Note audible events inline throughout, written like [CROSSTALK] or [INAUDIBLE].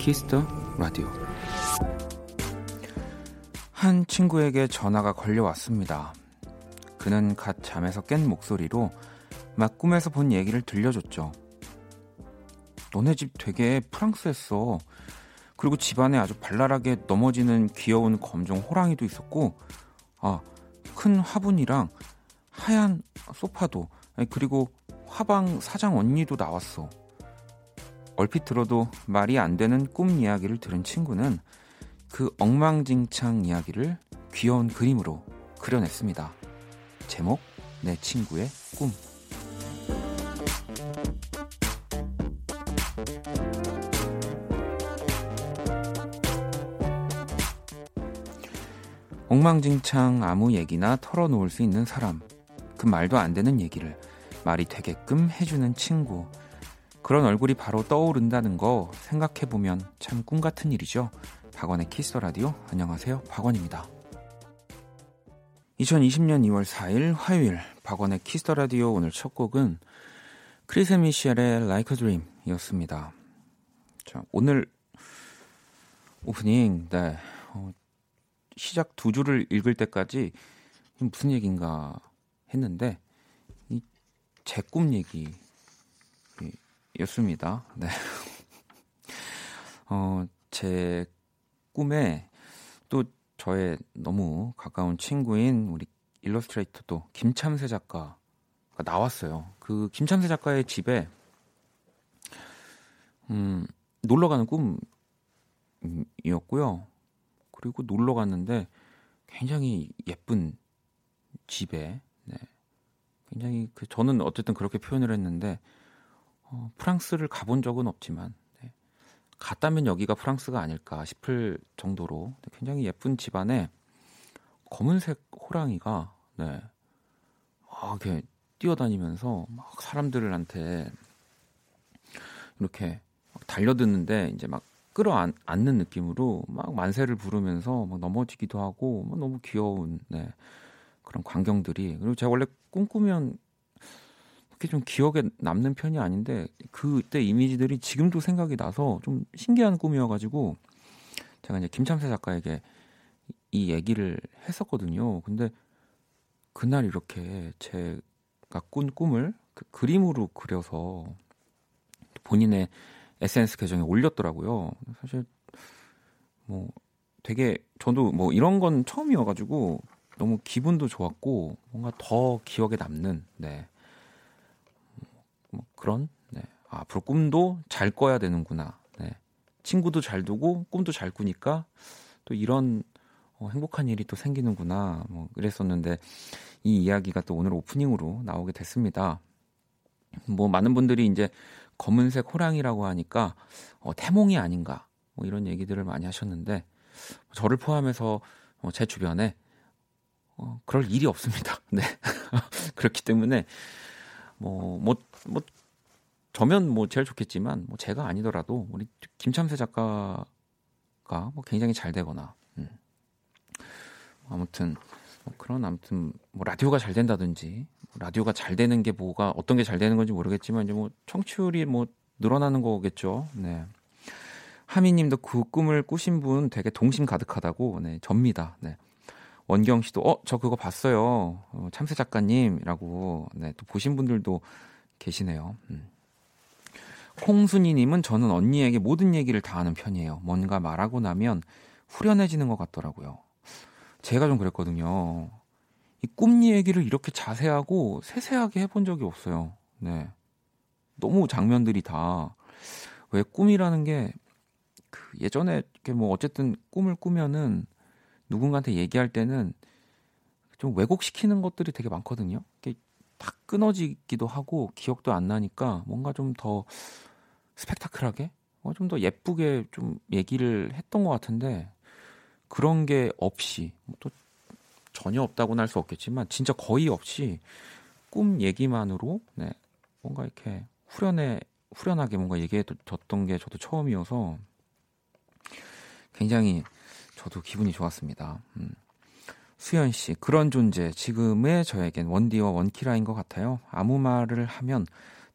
키스 더 라디오 한 친구에게 전화가 걸려왔습니다. 그는 갓 잠에서 깬 목소리로 막 꿈에서 본 얘기를 들려줬죠. 너네 집 되게 프랑스였어. 그리고 집안에 아주 발랄하게 넘어지는 귀여운 검정 호랑이도 있었고, 아, 큰 화분이랑 하얀 소파도, 그리고 화방 사장 언니도 나왔어. 얼핏 들어도 말이 안 되는 꿈 이야기를 들은 친구는 그 엉망진창 이야기를 귀여운 그림으로 그려냈습니다. 제목, 내 친구의 꿈. 엉망진창 아무 얘기나 털어놓을 수 있는 사람. 그 말도 안 되는 얘기를 말이 되게끔 해주는 친구. 그런 얼굴이 바로 떠오른다는 거 생각해보면 참 꿈 같은 일이죠. 박원의 키스 더 라디오. 안녕하세요. 박원입니다. 2020년 2월 4일 화요일 박원의 키스 더 라디오 오늘 첫 곡은 크리셋 미셸의 Like a Dream 이었습니다. 자, 오늘 오프닝, 네. 어, 시작 두 줄을 읽을 때까지 무슨 얘기인가 했는데, 제꿈 얘기 였습니다. 네. [LAUGHS] 어, 제 꿈에 또 저의 너무 가까운 친구인 우리 일러스트레이터도 김참새 작가가 나왔어요. 그 김참새 작가의 집에 음, 놀러 가는 꿈이었고요. 그리고 놀러 갔는데 굉장히 예쁜 집에 네. 굉장히 그 저는 어쨌든 그렇게 표현을 했는데 어, 프랑스를 가본 적은 없지만 갔다면 여기가 프랑스가 아닐까 싶을 정도로 굉장히 예쁜 집안에 검은색 호랑이가 네. 아, 이렇게 뛰어다니면서 막 사람들한테 이렇게 달려드는데 이제 막 끌어안는 느낌으로 막 만세를 부르면서 막 넘어지기도 하고 막 너무 귀여운 네. 그런 광경들이 그리고 제가 원래 꿈꾸면 그렇게 좀 기억에 남는 편이 아닌데 그때 이미지들이 지금도 생각이 나서 좀 신기한 꿈이어가지고 제가 이제 김참새 작가에게 이 얘기를 했었거든요. 근데 그날 이렇게 제가 꾼 꿈을 그 그림으로 그려서 본인의 SNS 계정에 올렸더라고요. 사실 뭐 되게 저도 뭐 이런 건 처음이어가지고 너무 기분도 좋았고 뭔가 더 기억에 남는 네 뭐 그런 네. 아, 앞으로 꿈도 잘 꿔야 되는구나. 네. 친구도 잘 두고 꿈도 잘 꾸니까 또 이런 어, 행복한 일이 또 생기는구나. 뭐 그랬었는데 이 이야기가 또 오늘 오프닝으로 나오게 됐습니다. 뭐 많은 분들이 이제 검은색 호랑이라고 하니까 어, 태몽이 아닌가 뭐 이런 얘기들을 많이 하셨는데 저를 포함해서 어, 제 주변에 어, 그럴 일이 없습니다. [LAUGHS] 네 그렇기 때문에 뭐, 뭐, 뭐, 저면 뭐 제일 좋겠지만, 뭐 제가 아니더라도 우리 김참새 작가가 뭐 굉장히 잘 되거나, 음. 아무튼, 뭐 그런 아무튼 뭐 라디오가 잘 된다든지, 라디오가 잘 되는 게 뭐가 어떤 게 잘 되는 건지 모르겠지만 이제 뭐 청취율이 뭐 늘어나는 거겠죠. 네. 하미님도 그 꿈을 꾸신 분 되게 동심 가득하다고, 네, 접니다. 네. 원경 씨도 어 저 그거 봤어요. 어, 참새 작가님이라고 네, 또 보신 분들도 계시네요. 음. 콩순이님은 저는 언니에게 모든 얘기를 다 하는 편이에요. 뭔가 말하고 나면 후련해지는 것 같더라고요. 제가 좀 그랬거든요. 이꿈 얘기를 이렇게 자세하고 세세하게 해본 적이 없어요. 네. 너무 장면들이 다 왜 꿈이라는 게 그 예전에 이렇게 뭐 어쨌든 꿈을 꾸면은 누군가한테 얘기할 때는 좀 왜곡시키는 것들이 되게 많거든요. 딱 끊어지기도 하고 기억도 안 나니까 뭔가 좀 더 스펙타클하게, 어, 좀 더 예쁘게 좀 얘기를 했던 것 같은데 그런 게 없이 뭐또 전혀 없다고는 할 수 없겠지만 진짜 거의 없이 꿈 얘기만으로 네, 뭔가 이렇게 후련해 후련하게 뭔가 얘기해 줬던 게 저도 처음이어서 굉장히 저도 기분이 좋았습니다. 음. 수현 씨, 그런 존재, 지금의 저에겐 원디와 원키라인 것 같아요. 아무 말을 하면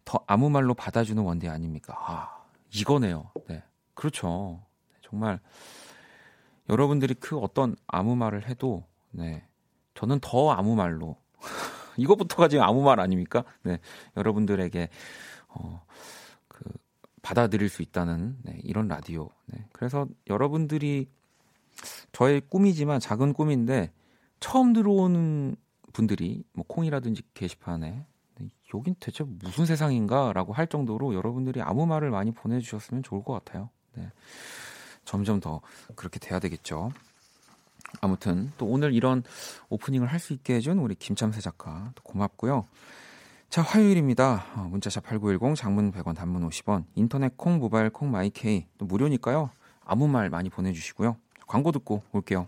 더 아무 말로 받아주는 원디 아닙니까? 아, 이거네요. 네. 그렇죠. 정말 여러분들이 그 어떤 아무 말을 해도, 네. 저는 더 아무 말로. [LAUGHS] 이것부터가 지금 아무 말 아닙니까? 네. 여러분들에게, 어, 그, 받아들일 수 있다는, 네, 이런 라디오. 네. 그래서 여러분들이 저의 꿈이지만 작은 꿈인데, 처음 들어오는 분들이 뭐 콩이라든지 게시판에 여긴 대체 무슨 세상인가라고 할 정도로 여러분들이 아무 말을 많이 보내주셨으면 좋을 것 같아요. 네. 점점 더 그렇게 돼야 되겠죠. 아무튼 또 오늘 이런 오프닝을 할 수 있게 해준 우리 김참새 작가 고맙고요. 자 화요일입니다. 어, 문자샵 8910 장문 100원 단문 50원 인터넷 콩 모바일 콩 마이케이 또 무료니까요. 아무 말 많이 보내주시고요. 광고 듣고 올게요.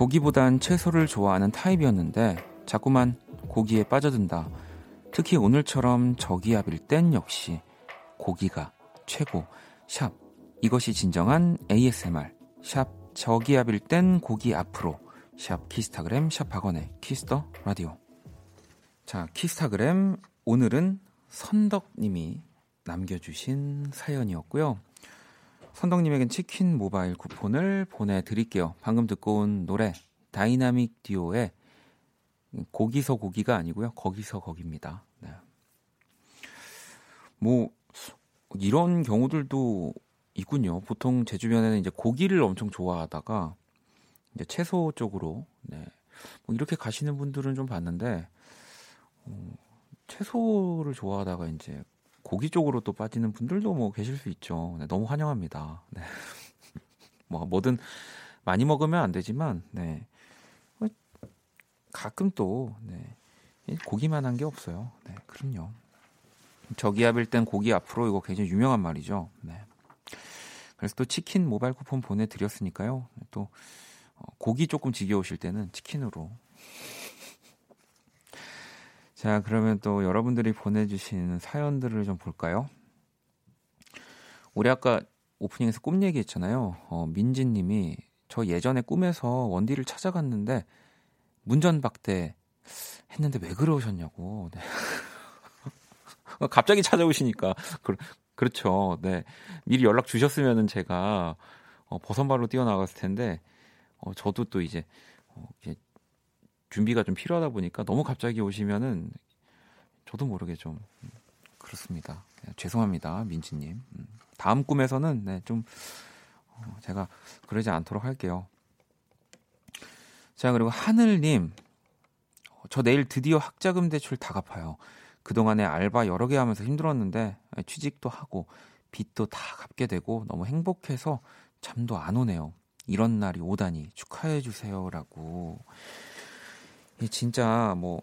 고기보단 채소를 좋아하는 타입이었는데 자꾸만 고기에 빠져든다. 특히 오늘처럼 저기압일 땐 역시 고기가 최고. 샵 이것이 진정한 ASMR. 샵 저기압일 땐 고기 앞으로. 샵 키스타그램 샵 박원의 키스 더 라디오. 자 키스타그램 오늘은 선덕님이 남겨주신 사연이었고요. 선덕님에겐 치킨 모바일 쿠폰을 보내드릴게요. 방금 듣고 온 노래 다이나믹 듀오의 고기서 고기가 아니고요. 거기서 거기입니다. 네. 뭐 이런 경우들도 있군요. 보통 제 주변에는 이제 고기를 엄청 좋아하다가 이제 채소 쪽으로 네. 뭐 이렇게 가시는 분들은 좀 봤는데 어, 채소를 좋아하다가 이제 고기 쪽으로 또 빠지는 분들도 뭐 계실 수 있죠. 네, 너무 환영합니다. 네. [LAUGHS] 뭐 뭐든 많이 먹으면 안 되지만 네. 뭐 가끔 또 네. 고기만 한 게 없어요. 네, 그럼요. 저기압일 땐 고기 앞으로 이거 굉장히 유명한 말이죠. 네. 그래서 또 치킨 모바일 쿠폰 보내드렸으니까요. 또 어, 고기 조금 지겨우실 때는 치킨으로 자, 그러면 또 여러분들이 보내주신 사연들을 좀 볼까요? 우리 아까 오프닝에서 꿈 얘기했잖아요. 어, 민지님이 저 예전에 꿈에서 원디를 찾아갔는데 문전박대 했는데 왜 그러셨냐고. 네. [LAUGHS] 갑자기 찾아오시니까 그, 그렇죠. 네 미리 연락 주셨으면은 제가 어, 버선발로 뛰어나갔을 텐데 어, 저도 또 이제 어, 이제 준비가 좀 필요하다 보니까 너무 갑자기 오시면은 저도 모르게 좀 그렇습니다. 네, 죄송합니다, 민지님. 음, 다음 꿈에서는 네, 좀 어, 제가 그러지 않도록 할게요. 자 그리고 하늘님, 저 내일 드디어 학자금 대출 다 갚아요. 그동안에 알바 여러 개 하면서 힘들었는데 취직도 하고 빚도 다 갚게 되고 너무 행복해서 잠도 안 오네요. 이런 날이 오다니 축하해 주세요라고 진짜 뭐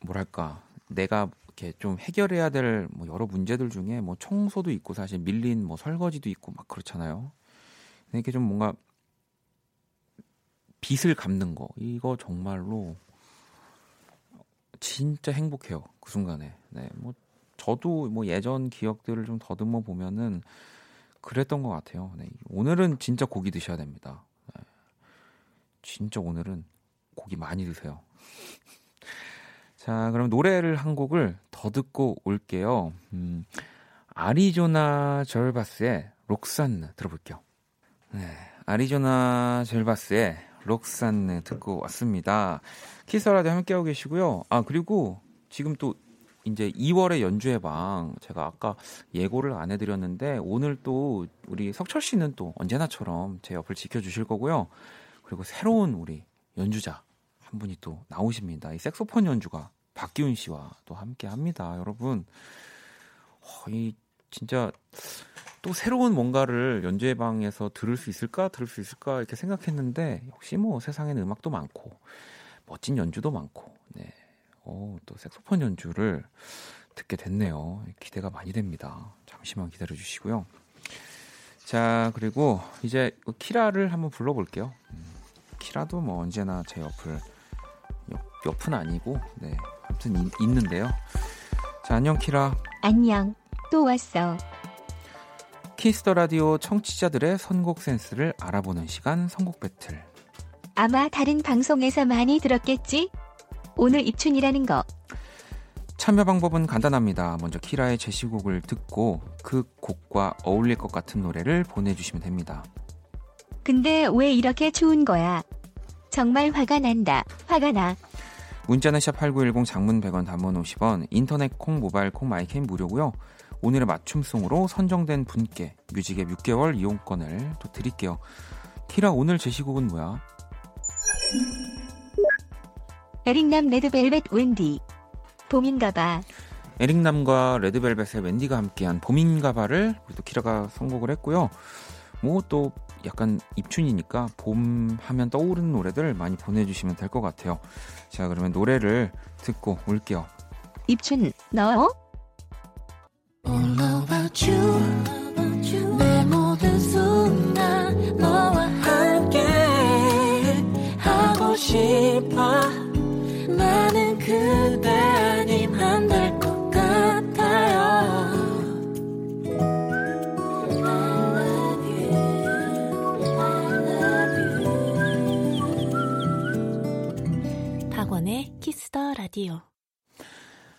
뭐랄까 내가 이렇게 좀 해결해야 될 뭐 여러 문제들 중에 뭐 청소도 있고 사실 밀린 뭐 설거지도 있고 막 그렇잖아요. 이렇게 좀 뭔가 빚을 갚는 거 이거 정말로 진짜 행복해요 그 순간에. 네, 뭐 저도 뭐 예전 기억들을 좀 더듬어 보면은 그랬던 것 같아요. 네, 오늘은 진짜 고기 드셔야 됩니다. 네, 진짜 오늘은 고기 많이 드세요. 자, 그럼 노래를 한 곡을 더 듣고 올게요. 음, 아리조나 절바스의 록산느 들어볼게요. 네, 아리조나 절바스의 록산느 듣고 왔습니다. 키스라디오 함께하고 계시고요. 아, 그리고 지금 또 이제 2월의 연주회 방 제가 아까 예고를 안 해드렸는데 오늘 또 우리 석철 씨는 또 언제나처럼 제 옆을 지켜주실 거고요. 그리고 새로운 우리 연주자 한 분이 또 나오십니다. 이 색소폰 연주가 박기훈 씨와 또 함께 합니다. 여러분, 어, 이 진짜 또 새로운 뭔가를 연주회방에서 들을 수 있을까 들을 수 있을까 이렇게 생각했는데 역시 뭐 세상에는 음악도 많고 멋진 연주도 많고 네. 어, 또 색소폰 연주를 듣게 됐네요. 기대가 많이 됩니다. 잠시만 기다려 주시고요. 자, 그리고 이제 키라를 한번 불러볼게요. 음, 키라도 뭐 언제나 제 옆을 옆, 옆은 아니고 네 아무튼 이, 있는데요. 자, 안녕 키라. 안녕. 또 왔어. 키스 더 라디오 청취자들의 선곡 센스를 알아보는 시간 선곡 배틀. 아마 다른 방송에서 많이 들었겠지? 오늘 입춘이라는 거. 참여 방법은 간단합니다. 먼저 키라의 제시곡을 듣고 그 곡과 어울릴 것 같은 노래를 보내주시면 됩니다. 근데 왜 이렇게 추운 거야? 정말 화가 난다. 화가 나. 문자는 샵8910 장문 100원 단문 50원 인터넷 콩 모바일 콩 마이캠 무료고요. 오늘의 맞춤송으로 선정된 분께 뮤직앱 6개월 이용권을 또 드릴게요. 키라 오늘 제시곡은 뭐야? 에릭남 레드벨벳 웬디. 봄인가봐. 에릭남과 레드벨벳의 웬디가 함께한 봄인가봐를 우리 또 키라가 선곡을 했고요. 뭐 또 약간 입춘이니까 봄 하면 떠오르는 노래들 많이 보내주시면 될 것 같아요. 자 그러면 노래를 듣고 올게요. 입춘 함께 하고 싶어. 나는 그대 키스 더 라디오.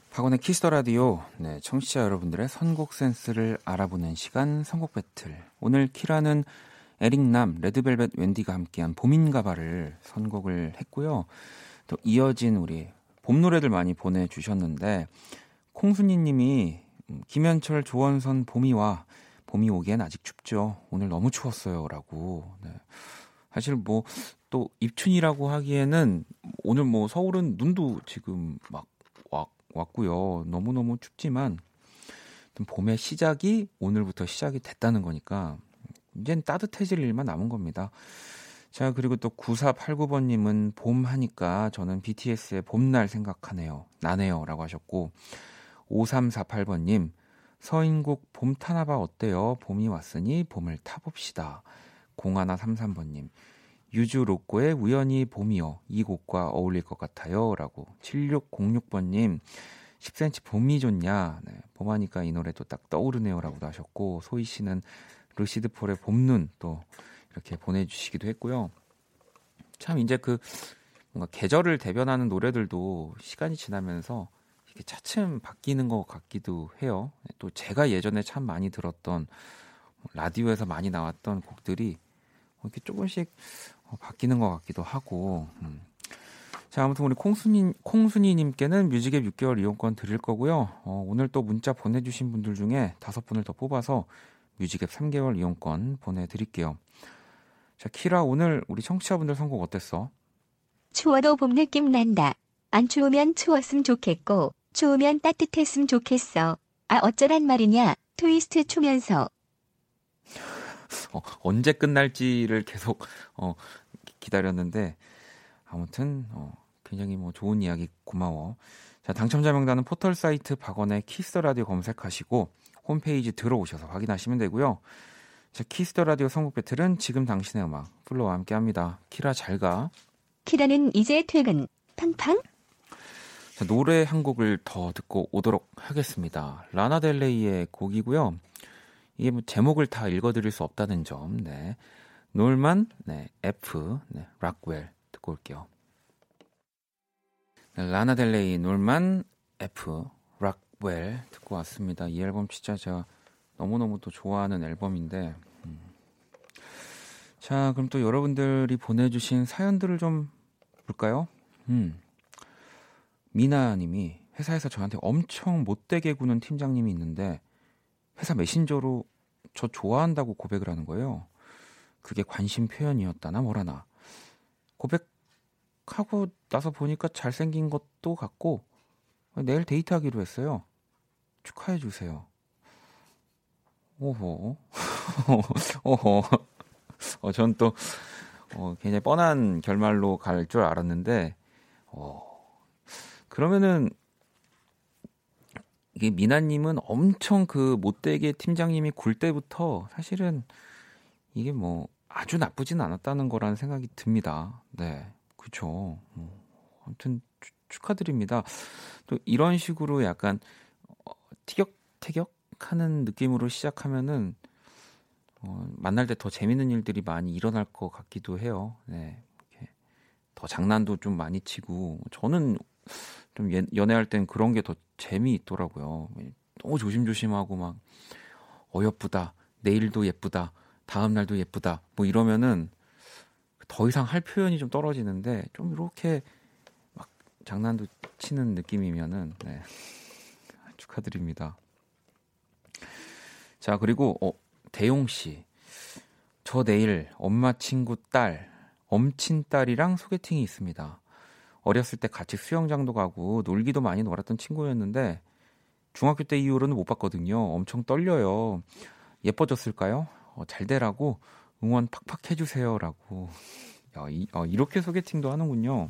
박원의 키스 더 라디오, 네, 청취자 여러분들의 선곡 센스를 알아보는 시간 선곡 배틀. 오늘 키라는 에릭남, 레드벨벳 웬디가 함께한 봄인가봐를 선곡을 했고요. 또 이어진 우리 봄 노래들 많이 보내 주셨는데 콩순이 님이 음, 김현철, 조원선, 봄이와 봄이 오기엔 아직 춥죠. 오늘 너무 추웠어요라고. 네. 사실 뭐 또 입춘이라고 하기에는 오늘 뭐 서울은 눈도 지금 막 왔, 왔고요. 너무 너무 춥지만 봄의 시작이 오늘부터 시작이 됐다는 거니까 이젠 따뜻해질 일만 남은 겁니다. 자, 그리고 또 9489번님은 봄 하니까 저는 BTS의 봄날 생각하네요. 나네요. 라고 하셨고, 5348번님, 서인국 봄 타나봐 어때요? 봄이 왔으니 봄을 타봅시다. 0133번님, 유주 로꼬의 우연히 봄이요. 이 곡과 어울릴 것 같아요. 라고. 7606번님, 10cm 봄이 좋냐? 네, 봄하니까 이 노래 도 딱 떠오르네요. 라고도 하셨고, 소희 씨는 루시드 폴의 봄눈 또 이렇게 보내주시기도 했고요. 참 이제 그 뭔가 계절을 대변하는 노래들도 시간이 지나면서 이렇게 차츰 바뀌는 것 같기도 해요. 또 제가 예전에 참 많이 들었던 라디오에서 많이 나왔던 곡들이 이렇게 조금씩 바뀌는 것 같기도 하고. 음. 자, 아무튼 우리 콩순이, 콩순이님께는 뮤직앱 6개월 이용권 드릴 거고요. 어, 오늘 또 문자 보내주신 분들 중에 다섯 분을 더 뽑아서 뮤직앱 3개월 이용권 보내드릴게요. 자, 키라 오늘 우리 청취자분들 선곡 어땠어? 추워도 봄 느낌 난다. 안 추우면 추웠으면 좋겠고, 추우면 따뜻했으면 좋겠어. 아, 어쩌란 말이냐. 트위스트 추면서. 어, 언제 끝날지를 계속 어, 기다렸는데 아무튼 어, 굉장히 뭐 좋은 이야기 고마워. 자, 당첨자 명단은 포털 사이트 박원의 키스 더 라디오 검색하시고 홈페이지 들어오셔서 확인하시면 되고요. 자, 키스 더 라디오 선곡 battle은 지금 당신의 음악 플로와 함께 합니다. 키라 잘 가. 키라는 이제 퇴근. 팡팡. 자, 노래 한 곡을 더 듣고 오도록 하겠습니다. 라나 델 레이의 곡이고요. 이게 뭐 제목을 다 읽어드릴 수 없다는 점. 네. 놀만 네, F 네, 락웰 듣고 올게요. 네, 라나델레이 놀만 F 락웰 듣고 왔습니다. 이 앨범 진짜 제가 너무너무 또 좋아하는 앨범인데 음. 자 그럼 또 여러분들이 보내주신 사연들을 좀 볼까요? 음. 미나님이 회사에서 저한테 엄청 못되게 구는 팀장님이 있는데 회사 메신저로 저 좋아한다고 고백을 하는 거예요. 그게 관심 표현이었다나 뭐라나. 고백하고 나서 보니까 잘생긴 것도 같고 내일 데이트하기로 했어요. 축하해 주세요. 오호. [LAUGHS] 오호. 어, 전 또, 어, 굉장히 뻔한 결말로 갈 줄 알았는데, 어, 그러면은, 이게 미나님은 엄청 그 못되게 팀장님이 굴 때부터 사실은 이게 뭐 아주 나쁘진 않았다는 거라는 생각이 듭니다. 네. 그쵸. 뭐, 아무튼 추, 축하드립니다. 또 이런 식으로 약간 어, 티격태격 하는 느낌으로 시작하면은 어, 만날 때 더 재밌는 일들이 많이 일어날 것 같기도 해요. 네. 이렇게 더 장난도 좀 많이 치고 저는 좀 연애할 땐 그런 게 더 재미있더라고요. 너무 조심조심하고 막 어여쁘다, 내일도 예쁘다, 다음 날도 예쁘다, 뭐 이러면은 더 이상 할 표현이 좀 떨어지는데 좀 이렇게 막 장난도 치는 느낌이면은 네. [LAUGHS] 축하드립니다. 자, 그리고 어, 대용 씨. 저 내일 엄마 친구 딸, 엄친 딸이랑 소개팅이 있습니다. 어렸을 때 같이 수영장도 가고 놀기도 많이 놀았던 친구였는데 중학교 때 이후로는 못 봤거든요. 엄청 떨려요. 예뻐졌을까요? 어, 잘 되라고 응원 팍팍 해주세요라고. 야, 이, 어, 이렇게 소개팅도 하는군요.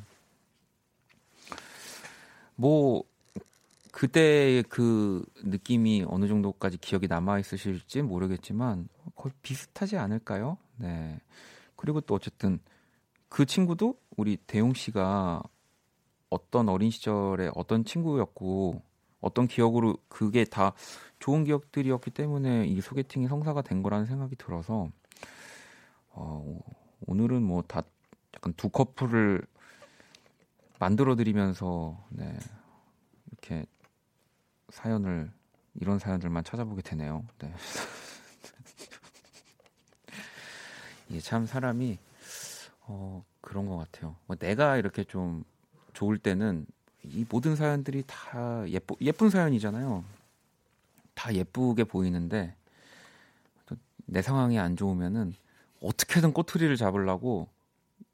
뭐 그때 그 느낌이 어느 정도까지 기억이 남아 있으실지 모르겠지만 거의 비슷하지 않을까요? 네. 그리고 또 어쨌든 그 친구도 우리 대용 씨가 어떤 어린 시절에 어떤 친구였고 어떤 기억으로 그게 다 좋은 기억들이었기 때문에 이 소개팅이 성사가 된 거라는 생각이 들어서 어, 오늘은 뭐 다 약간 두 커플을 만들어 드리면서 네, 이렇게 사연을 이런 사연들만 찾아보게 되네요. 네. [LAUGHS] 이게 참 사람이 어, 그런 것 같아요. 뭐 내가 이렇게 좀 좋을 때는 이 모든 사연들이 다 예쁘, 예쁜 사연이잖아요. 다 예쁘게 보이는데 내 상황이 안 좋으면은 어떻게든 꼬투리를 잡으려고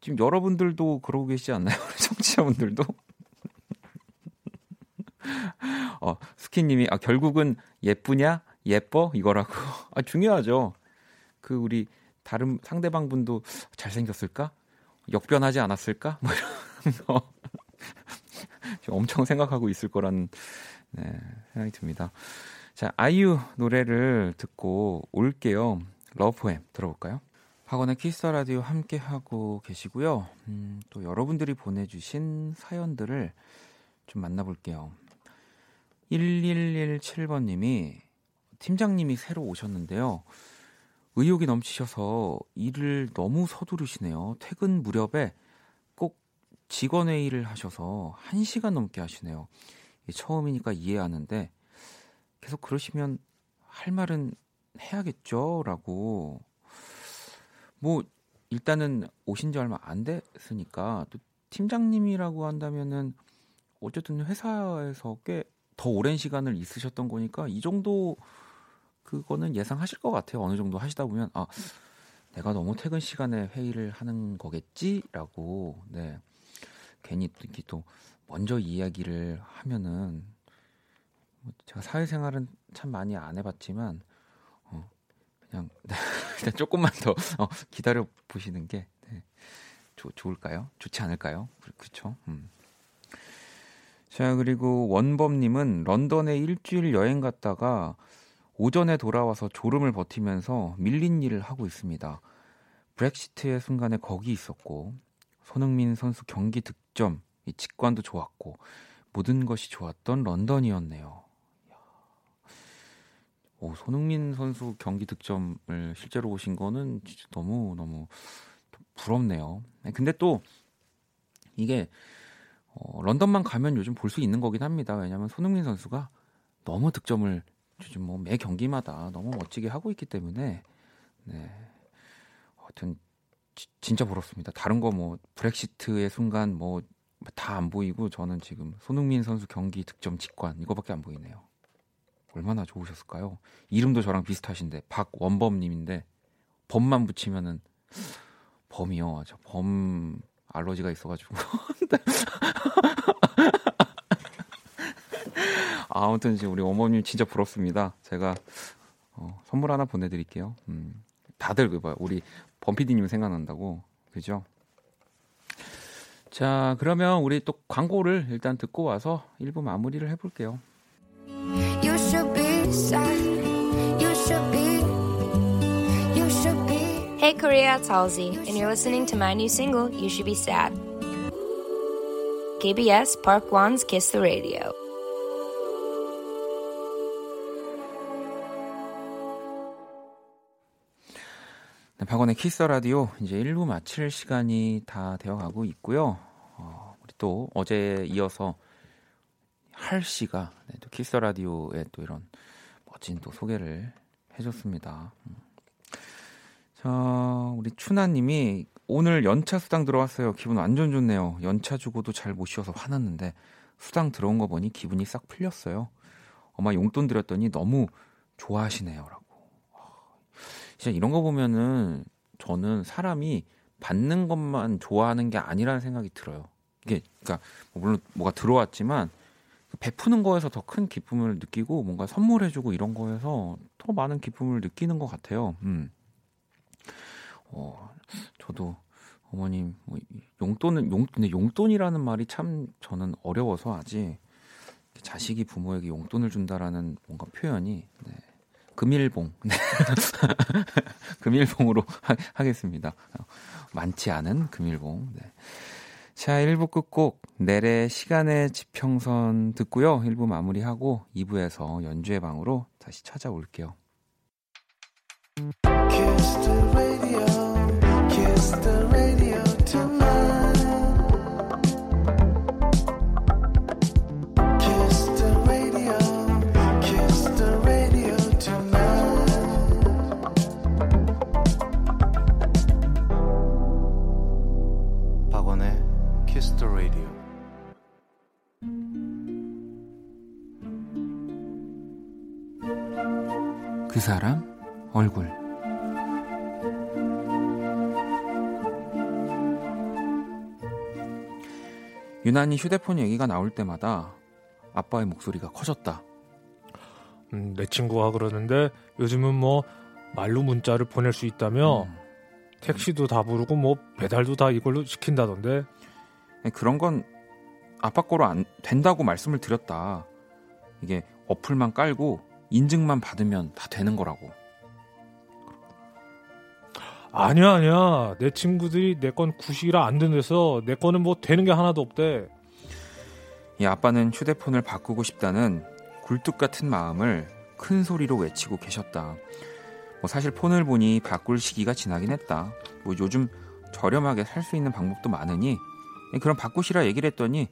지금 여러분들도 그러고 계시지 않나요? [LAUGHS] 청취자분들도? [LAUGHS] 어, 스키님이 아 결국은 예쁘냐? 예뻐? 이거라고. [LAUGHS] 아 중요하죠. 그 우리 다른 상대방 분도 잘생겼을까? 역변하지 않았을까? 뭐 이런 거 엄청 생각하고 있을 거라는 네, 생각이 듭니다. 자 아이유 노래를 듣고 올게요. Love Poem 들어볼까요? 박원의 키스 더 라디오 함께 하고 계시고요. 음, 또 여러분들이 보내주신 사연들을 좀 만나볼게요. 1117번님이 팀장님이 새로 오셨는데요. 의욕이 넘치셔서 일을 너무 서두르시네요. 퇴근 무렵에 꼭 직원회의를 하셔서 1시간 넘게 하시네요. 처음이니까 이해하는데 계속 그러시면 할 말은 해야겠죠? 라고. 뭐, 일단은 오신 지 얼마 안 됐으니까 또 팀장님이라고 한다면은 어쨌든 회사에서 꽤 더 오랜 시간을 있으셨던 거니까 이 정도 그거는 예상하실 것 같아요. 어느 정도 하시다 보면 아 내가 너무 퇴근 시간에 회의를 하는 거겠지라고 네 괜히 이렇게 또 먼저 이야기를 하면은 뭐 제가 사회생활은 참 많이 안 해봤지만 어 그냥 [LAUGHS] 조금만 더 어, 기다려 보시는 게 네, 조, 좋을까요? 좋지 않을까요? 그렇죠. 음. 자, 그리고 원범님은 런던에 일주일 여행 갔다가 오전에 돌아와서 졸음을 버티면서 밀린 일을 하고 있습니다. 브렉시트의 순간에 거기 있었고, 손흥민 선수 경기 득점, 이 직관도 좋았고, 모든 것이 좋았던 런던이었네요. 오, 손흥민 선수 경기 득점을 실제로 보신 거는 진짜 너무 너무 부럽네요. 근데 또 이게 어, 런던만 가면 요즘 볼 수 있는 거긴 합니다. 왜냐하면 손흥민 선수가 너무 득점을 요즘 뭐 매 경기마다 너무 멋지게 하고 있기 때문에 네. 하여튼 지, 진짜 부럽습니다. 다른 거 뭐 브렉시트의 순간 뭐 다 안 보이고 저는 지금 손흥민 선수 경기 득점 직관 이거밖에 안 보이네요. 얼마나 좋으셨을까요? 이름도 저랑 비슷하신데 박원범님인데 범만 붙이면은 범이요. 저 범 알러지가 있어가지고. [LAUGHS] 아무튼 지금 우리 어머님 진짜 부럽습니다. 제가 어, 선물 하나 보내드릴게요. 음, 다들 그 봐, 우리 범피디님 생각난다고 그죠? 자, 그러면 우리 또 광고를 일단 듣고 와서 1부 마무리를 해볼게요. You should be sad. You should be. You should be. Hey Korea, it's Halsey, and you're listening to my new single, You Should Be Sad. KBS Park One's Kiss the Radio. 네, 박원의 키스 더 라디오 이제 1부 마칠 시간이 다 되어가고 있고요. 어, 우리 또 어제 이어서 할 씨가 네, 또 키스 더 라디오에 또 이런 멋진 또 소개를 해줬습니다. 음. 자, 우리 추나님이 오늘 연차 수당 들어왔어요. 기분 완전 좋네요. 연차 주고도 잘 못 쉬어서 화났는데 수당 들어온 거 보니 기분이 싹 풀렸어요. 엄마 용돈 드렸더니 너무 좋아하시네요라고. 진짜 이런 거 보면은 저는 사람이 받는 것만 좋아하는 게 아니라는 생각이 들어요. 이게 그러니까 뭐 물론 뭐가 들어왔지만 그 베푸는 거에서 더 큰 기쁨을 느끼고 뭔가 선물해주고 이런 거에서 더 많은 기쁨을 느끼는 것 같아요. 음. 어, 저도 어머님 뭐 용돈은 용 근데 용돈이라는 말이 참 저는 어려워서 아직 자식이 부모에게 용돈을 준다라는 뭔가 표현이 네. 금일봉. [LAUGHS] 네. [LAUGHS] 금일봉으로 하, 겠습니다 많지 않은 금일봉. 네. 자, 1부 끝곡 내래 시간의 지평선 듣고요. 1부 마무리하고 2부에서 연주의 방으로 다시 찾아올게요. 그 사람 얼굴 유난히 휴대폰 얘기가 나올 때마다 아빠의 목소리가 커졌다. 음, 내 친구가 그러는데 요즘은 뭐 말로 문자를 보낼 수 있다며 음. 택시도 다 부르고 뭐 배달도 다 이걸로 시킨다던데. 그런 건 아빠 거로 안 된다고 말씀을 드렸다. 이게 어플만 깔고 인증만 받으면 다 되는 거라고. 아니야, 아니야. 내 친구들이 내 건 구식이라 안 된대서 내 거는 뭐 되는 게 하나도 없대. 이 아빠는 휴대폰을 바꾸고 싶다는 굴뚝 같은 마음을 큰 소리로 외치고 계셨다. 뭐 사실 폰을 보니 바꿀 시기가 지나긴 했다. 뭐 요즘 저렴하게 살 수 있는 방법도 많으니 그럼 바꾸시라 얘기를 했더니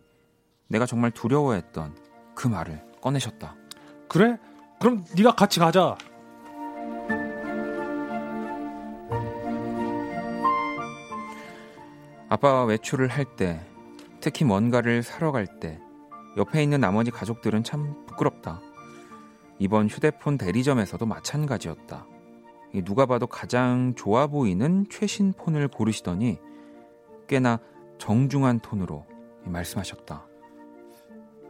내가 정말 두려워했던 그 말을 꺼내셨다. 그래? 그럼 네가 같이 가자. 아빠와 외출을 할 때, 특히 뭔가를 사러 갈 때, 옆에 있는 나머지 가족들은 참 부끄럽다. 이번 휴대폰 대리점에서도 마찬가지였다. 누가 봐도 가장 좋아 보이는 최신 폰을 고르시더니 꽤나 정중한 톤으로 말씀하셨다.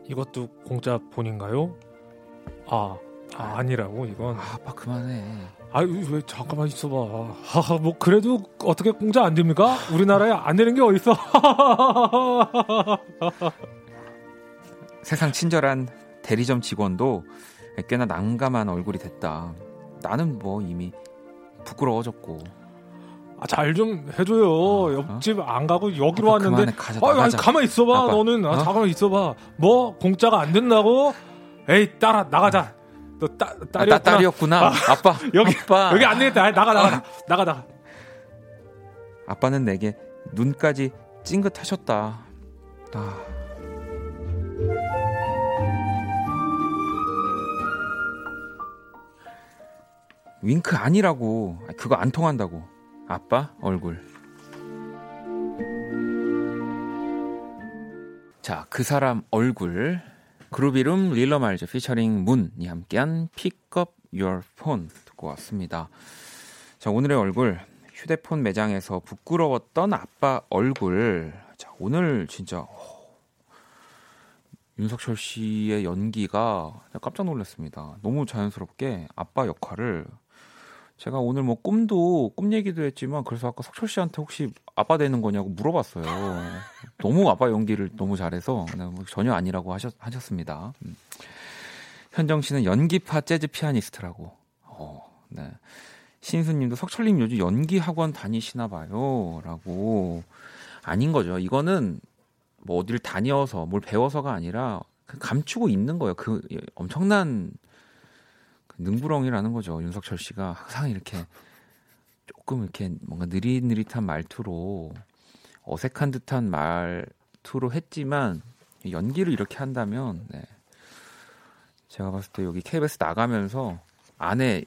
이것도 공짜 폰인가요? 아, 아, 아니라고 이건. 아, 아빠 그만해. 아유 왜 잠깐만 있어봐. 하하 뭐 그래도 어떻게 공짜 안 됩니까? 우리나라에 안 되는 게 어딨어? [LAUGHS] 세상 친절한 대리점 직원도 꽤나 난감한 얼굴이 됐다. 나는 뭐 이미 부끄러워졌고. 아, 잘 좀 해줘요. 어, 옆집 어? 안 가고 여기로 왔는데. 가자, 아, 아니, 가만 있어봐. 아빠. 너는 아, 어? 잠깐만 있어봐. 뭐 공짜가 안 된다고? 에이 따라 나가자. 너 따, 딸이었구나. 아, 딸이었구나. 아, 빠 여기 아빠. 여기 안 되겠다. 나가 나가 아. 나가 나가. 아빠는 내게 눈까지 찡긋하셨다. 아. 윙크 아니라고. 그거 안 통한다고. 아빠 얼굴. 자, 그 사람 얼굴 그룹 이름 릴러 말즈 피처링 문이 함께한 픽업 Your Phone 듣고 왔습니다. 자, 오늘의 얼굴 휴대폰 매장에서 부끄러웠던 아빠 얼굴. 자, 오늘 진짜 윤석철 씨의 연기가 깜짝 놀랐습니다. 너무 자연스럽게 아빠 역할을 제가 오늘 뭐 꿈도 꿈 얘기도 했지만 그래서 아까 석철 씨한테 혹시 아빠 되는 거냐고 물어봤어요. 너무 아빠 연기를 너무 잘해서 네, 뭐 전혀 아니라고 하셨, 하셨습니다. 음. 현정 씨는 연기파 재즈 피아니스트라고. 어, 네. 신수님도 석철님 요즘 연기 학원 다니시나 봐요라고 아닌 거죠. 이거는 뭐 어디를 다녀서 뭘 배워서가 아니라 그 감추고 있는 거예요. 그 엄청난 그 능부렁이라는 거죠. 윤석철 씨가 항상 이렇게 조금 이렇게 뭔가 느릿느릿한 말투로 어색한 듯한 말투로 했지만 연기를 이렇게 한다면 네. 제가 봤을 때 여기 KBS 나가면서 안에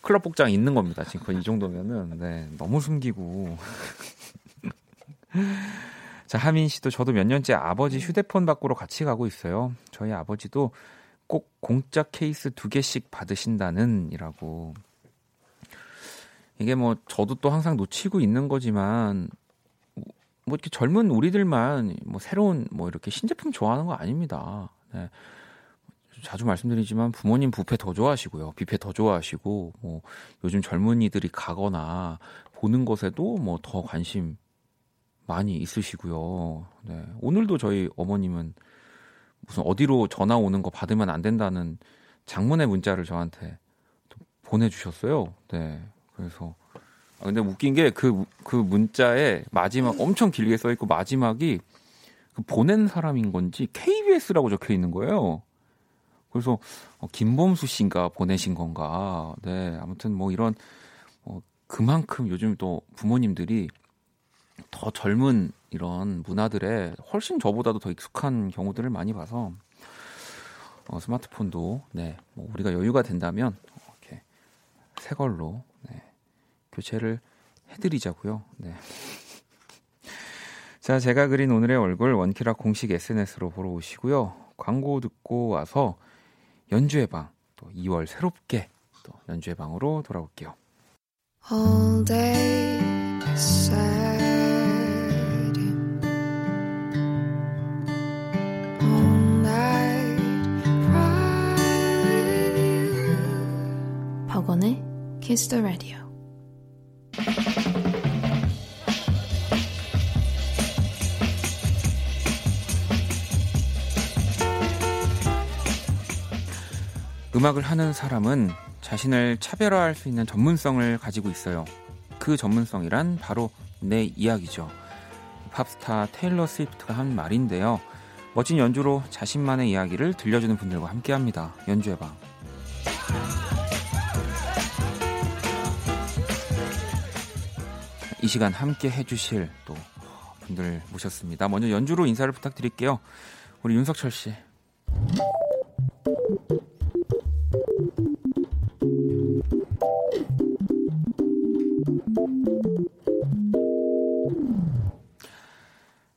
클럽 복장 있는 겁니다. 지금 이 정도면은 네, 너무 숨기고 [LAUGHS] 자, 하민 씨도 저도 몇 년째 아버지 휴대폰 바꾸러 같이 가고 있어요. 저희 아버지도 꼭 공짜 케이스 두 개씩 받으신다는 이라고. 이게 뭐 저도 또 항상 놓치고 있는 거지만 뭐 이렇게 젊은 우리들만 뭐 새로운 뭐 이렇게 신제품 좋아하는 거 아닙니다. 네. 자주 말씀드리지만 부모님 부페 더 좋아하시고요. 뷔페 더 좋아하시고 뭐 요즘 젊은이들이 가거나 보는 것에도 뭐 더 관심 많이 있으시고요. 네. 오늘도 저희 어머님은 무슨 어디로 전화 오는 거 받으면 안 된다는 장문의 문자를 저한테 보내주셨어요. 네. 그래서 아, 근데 웃긴 게 그그 그 문자에 마지막 엄청 길게 써 있고 마지막이 그 보낸 사람인 건지 KBS라고 적혀 있는 거예요. 그래서 어, 김범수 씨인가 보내신 건가. 네. 아무튼 뭐 이런 어, 그만큼 요즘 또 부모님들이 더 젊은 이런 문화들에 훨씬 저보다도 더 익숙한 경우들을 많이 봐서 어, 스마트폰도 네, 뭐 우리가 여유가 된다면 이렇게 새 걸로 네, 교체를 해드리자고요. 네. [LAUGHS] 자, 제가 그린 오늘의 얼굴 원키라 공식 SNS로 보러 오시고요. 광고 듣고 와서 연주회 방, 또 2월 새롭게 또 연주회 방으로 돌아올게요. All day Kiss the Radio. 음악을 하는 사람은 자신을 차별화할 수 있는 전문성을 가지고 있어요. 그 전문성이란 바로 내 이야기죠. 팝스타 테일러 스위프트가 한 말인데요. 멋진 연주로 자신만의 이야기를 들려주는 분들과 함께합니다. 연주해봐. 이 시간 함께 해주실 또 분들 모셨습니다. 먼저 연주로 인사를 부탁드릴게요. 우리 윤석철 씨.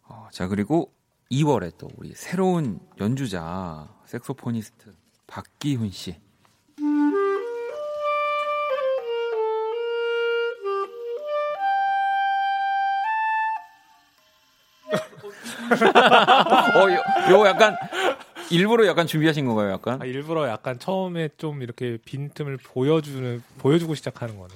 어, 자 그리고 2월에 또 우리 새로운 연주자 색소포니스트 박기훈 씨. 어, 요, 요 약간 일부러 약간 준비하신 건가요, 약간? 아, 일부러 약간 처음에 좀 이렇게 빈틈을 보여주는 보여주고 시작하는 거네.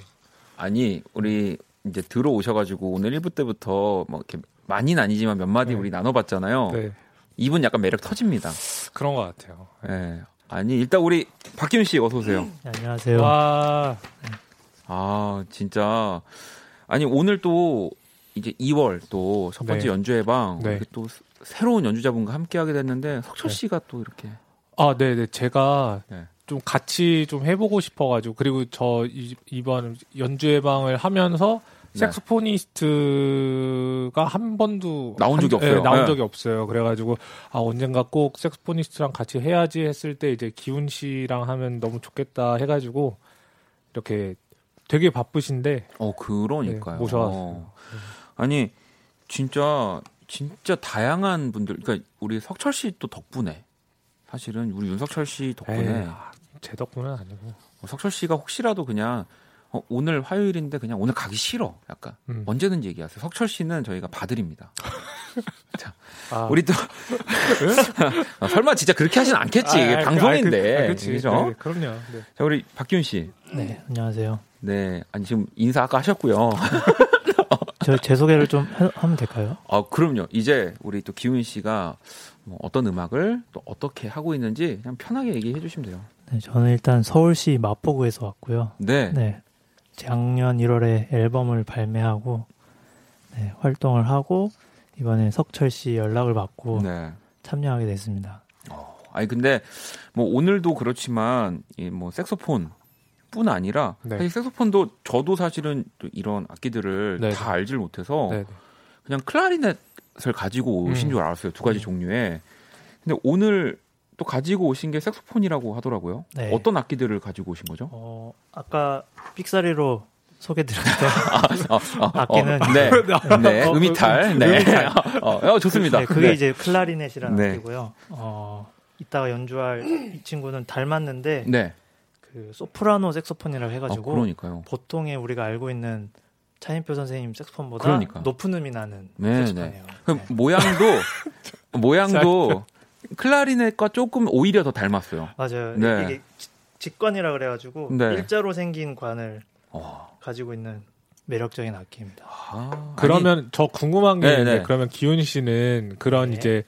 아니, 우리 이제 들어오셔가지고 오늘 1부 때부터 뭐 이렇게 많이는 아니지만 몇 마디 네. 우리 나눠봤잖아요. 네. 이분 약간 매력 터집니다. 그런 것 같아요. 네. 아니 일단 우리 박기훈 씨 어서 오세요. 네, 안녕하세요. 와. 아 진짜 아니 오늘 또 이제 2월 또 첫 번째 네. 연주회방 네. 또 새로운 연주자분과 함께 하게 됐는데 석철 네. 씨가 또 이렇게 아, 네, 네. 제가 네. 좀 같이 좀 해보고 싶어가지고 그리고 저 이번 연주회방을 하면서 네. 색소포니스트가 한 번도 나온 적이 한, 없어요. 네, 나온 네. 적이 없어요. 그래가지고 아 언젠가 꼭 색소포니스트랑 같이 해야지 했을 때 이제 기훈 씨랑 하면 너무 좋겠다 해가지고 이렇게 되게 바쁘신데 어 그러니까요. 네, 모셔왔어요. 어. 아니 진짜 진짜 다양한 분들 그러니까 우리 석철 씨 또 덕분에 사실은 우리 윤석철 씨 덕분에 에이, 아, 제 덕분은 아니고 어, 석철 씨가 혹시라도 그냥 어, 오늘 화요일인데 그냥 오늘 가기 싫어 약간 음. 언제든지 얘기하세요 석철 씨는 저희가 봐드립니다 [LAUGHS] 자, 아. 우리 또 [LAUGHS] 아, 설마 진짜 그렇게 하진 않겠지. 아, 아, 방송인데. 아, 그, 아, 그죠? 네, 그럼요. 네. 자, 우리 박기훈 씨. 네, 안녕하세요. 네, 아니 지금 인사 아까 하셨고요. [LAUGHS] 저 제 소개를 좀 하 면 될까요? 아, 그럼요. 이제 우리 또 기훈 씨가 뭐 어떤 음악을 또 어떻게 하고 있는지 그냥 편하게 얘기해 주시면 돼요. 네, 저는 일단 서울시 마포구에서 왔고요. 네. 네. 작년 1월에 앨범을 발매하고 네, 활동을 하고 이번에 석철 씨 연락을 받고 네. 참여하게 됐습니다. 어, 아니 근데 뭐 오늘도 그렇지만 이 뭐 색소폰 뿐 아니라 네. 사실 색소폰도 저도 사실은 이런 악기들을 네. 다 알질 못해서 네. 그냥 클라리넷을 가지고 오신 음. 줄 알았어요 두 가지 음. 종류의 근데 오늘 또 가지고 오신 게 색소폰이라고 하더라고요. 네. 어떤 악기들을 가지고 오신 거죠? 어, 아까 삑사리로 소개드렸던 [LAUGHS] 아, 아, 아, 악기는 어, [LAUGHS] 네, 네, 어, 음이탈, 네, 음이탈. 어, 어, 좋습니다. 네, 그게 네. 이제 클라리넷이라는 네. 악기고요. 어, 이따가 연주할 이 친구는 닮았는데 네. 그 소프라노 색소폰이라고 해가지고 아, 그러니까요. 보통의 우리가 알고 있는 차인표 선생님 색소폰보다 그러니까. 높은 음이 나는 네, 색소폰이에요. 네. 그럼 네. 모양도 [LAUGHS] 모양도 클라리넷과 조금 오히려 더 닮았어요. 맞아요. 네. 이게 직관이라 그래가지고 네. 일자로 생긴 관을 어. 가지고 있는 매력적인 악기입니다. 아, 그러면 아니, 저 궁금한 게 있는데 네. 그러면 기훈 씨는 그런 네. 이제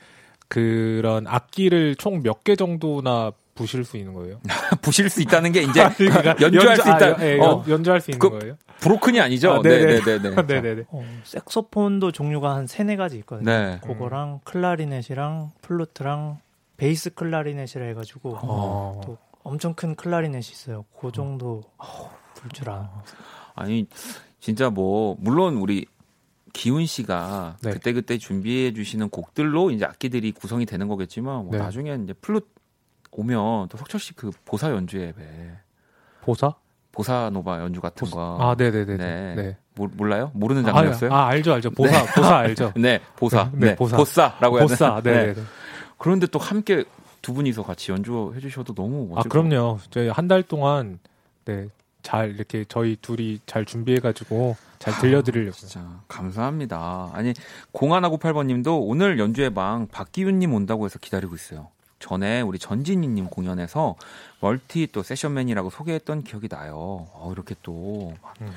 그런 악기를 총 몇 개 정도나 부실 수 있는 거예요? [LAUGHS] 부실 수 있다는 게 이제 [LAUGHS] 그러니까 연주할 연주, 수 있다. 아, 예, 어. 연주할 수 있는 그, 거예요? broken이 아니죠? 아, 네네네. [LAUGHS] 네 네네. 어, 색소폰도 종류가 한 세네 가지 있거든요. 네. 그거랑 클라리넷이랑 플루트랑 베이스 클라리넷이라 해가지고 어. 또 엄청 큰 클라리넷이 있어요. 그 정도 불줄 아. 아니 진짜 뭐 물론 우리 기훈 씨가 네. 그때 그때 준비해 주시는 곡들로 이제 악기들이 구성이 되는 거겠지만 뭐 네. 나중에 이제 플룻 오면 또 석철 씨 그 보사 연주에 배. 보사? 보사노바 연주 같은 보사. 거. 아, 네네네. 네. 네. 모, 몰라요? 모르는 장르였어요? 아, 아, 알죠, 알죠. 보사, 네. 보사 알죠. [LAUGHS] 네, 보사. 네, 네. 보사. 보사라고 해야 되나? 보사, 네. 네. 그런데 또 함께 두 분이서 같이 연주해 주셔도 너무 멋지고. 아, 그럼요. 저희 한 달 동안 네, 잘 이렇게 저희 둘이 잘 준비해 가지고 잘 들려 드리려고. 아, 진짜 감사합니다. 아니 0198번 님도 오늘 연주회 방 박기윤 님 온다고 해서 기다리고 있어요. 전에 우리 전진희님 공연에서 멀티 또 세션맨이라고 소개했던 기억이 나요. 어, 이렇게 또 음.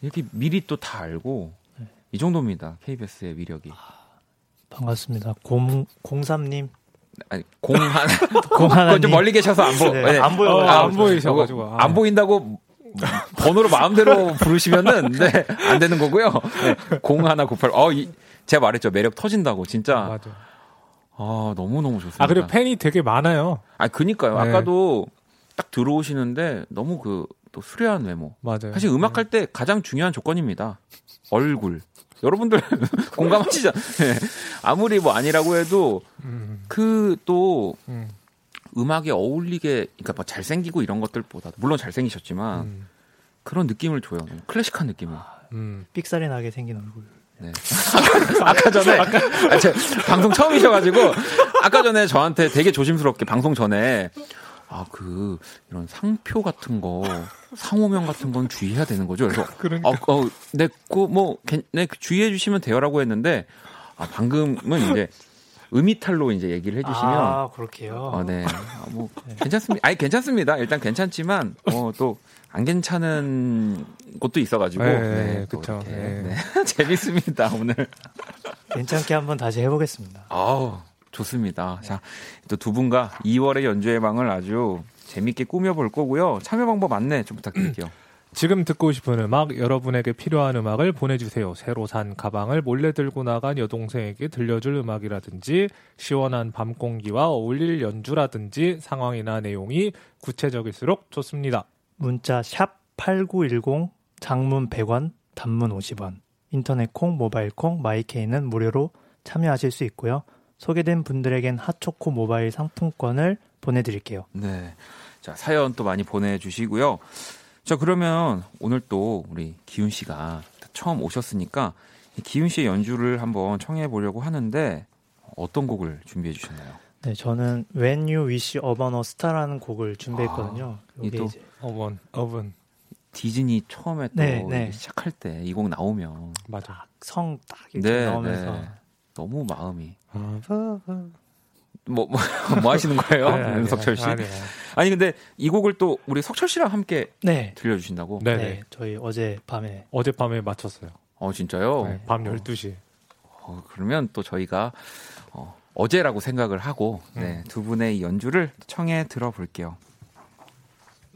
이렇게 미리 또 다 알고 네. 이 정도입니다. KBS의 위력이. 반갑습니다. 공, 03님. 아니, 공한, [LAUGHS] 공한. 좀 멀리 계셔서 안 보, 네, 안 보여. 어, 안 보이셔가지고. 안 보인다고 번호로 마음대로 부르시면은, 네, 안 되는 거고요. 네, 0198. 어, 이, 제가 말했죠. 매력 터진다고, 진짜. 아, 맞아. 아, 너무 너무 좋습니다. 아, 그리고 팬이 되게 많아요. 아, 그니까요. 네. 아까도 딱 들어오시는데 너무 그, 또 수려한 외모. 맞아요. 사실 음악할 네. 때 가장 중요한 조건입니다. 얼굴. 여러분들 [LAUGHS] 공감하시죠? 네. 아무리 뭐 아니라고 해도 음. 그또 음. 음악에 어울리게 그러니까 뭐 잘생기고 이런 것들보다 물론 잘생기셨지만 음. 그런 느낌을 줘요. 클래식한 느낌을. 음. 삑사리 나게 생긴 얼굴. 네. [LAUGHS] 아까 전에 아까, 아, 제 방송 처음이셔가지고 아까 전에 저한테 되게 조심스럽게 방송 전에 아, 그, 이런 상표 같은 거, 상호명 같은 건 주의해야 되는 거죠. 그래서, 그러니까. 어, 어, 네, 그, 뭐, 네, 주의해 주시면 돼요라고 했는데, 아, 방금은 이제, 음이탈로 이제 얘기를 해주시면. 아, 그렇게요? 어, 네. 아, 뭐, 괜찮습니다. 아니, 괜찮습니다. 일단 괜찮지만, 어, 또, 안 괜찮은 곳도 있어가지고. 네, 네 그쵸. 네. 네. [LAUGHS] 재밌습니다, 오늘. 괜찮게 한번 다시 해보겠습니다. 아우. 좋습니다. 자, 또 두 분과 2월의 연주회 방을 아주 재밌게 꾸며볼 거고요. 참여 방법 안내 좀 부탁드릴게요. [CLEARS THROAT] 지금 듣고 싶은 음악, 여러분에게 필요한 음악을 보내주세요. 새로 산 가방을 몰래 들고 나간 여동생에게 들려줄 음악이라든지, 시원한 밤 공기와 어울릴 연주라든지, 상황이나 내용이 구체적일수록 좋습니다. 문자 샵 8910, 장문 100원, 단문 50원, 인터넷 콩, 모바일 콩, 마이케이는 무료로 참여하실 수 있고요. 소개된 분들에겐 핫초코 모바일 상품권을 보내드릴게요. 네. 자, 사연 또 많이 보내주시고요. 자, 그러면 오늘 또 우리 기훈 씨가 처음 오셨으니까 기훈 씨의 연주를 한번 청해 보려고 하는데 어떤 곡을 준비해 주셨나요? 네, 저는 When You Wish Upon a Star라는 곡을 준비했거든요. 아, 이게 또 어번, 어번. 디즈니 처음에 또 네, 네. 시작할 때 이 곡 나오면 맞아. 성딱 이렇게 네, 나오면서 네. 너무 마음이 뭐, 뭐, [LAUGHS] 뭐 하시는 거예요? 아니, 아니, 윤석철 씨? 아니, 근데 이 곡을 또 우리 석철 씨랑 함께 네. 들려주신다고? 네네. 네. 저희 어제 밤에 어젯밤에 맞췄어요. 어, 진짜요? 네, 밤 12시. 어, 그러면 또 저희가 어, 어제라고 생각을 하고 네, 두 분의 이 연주를 청해 들어볼게요.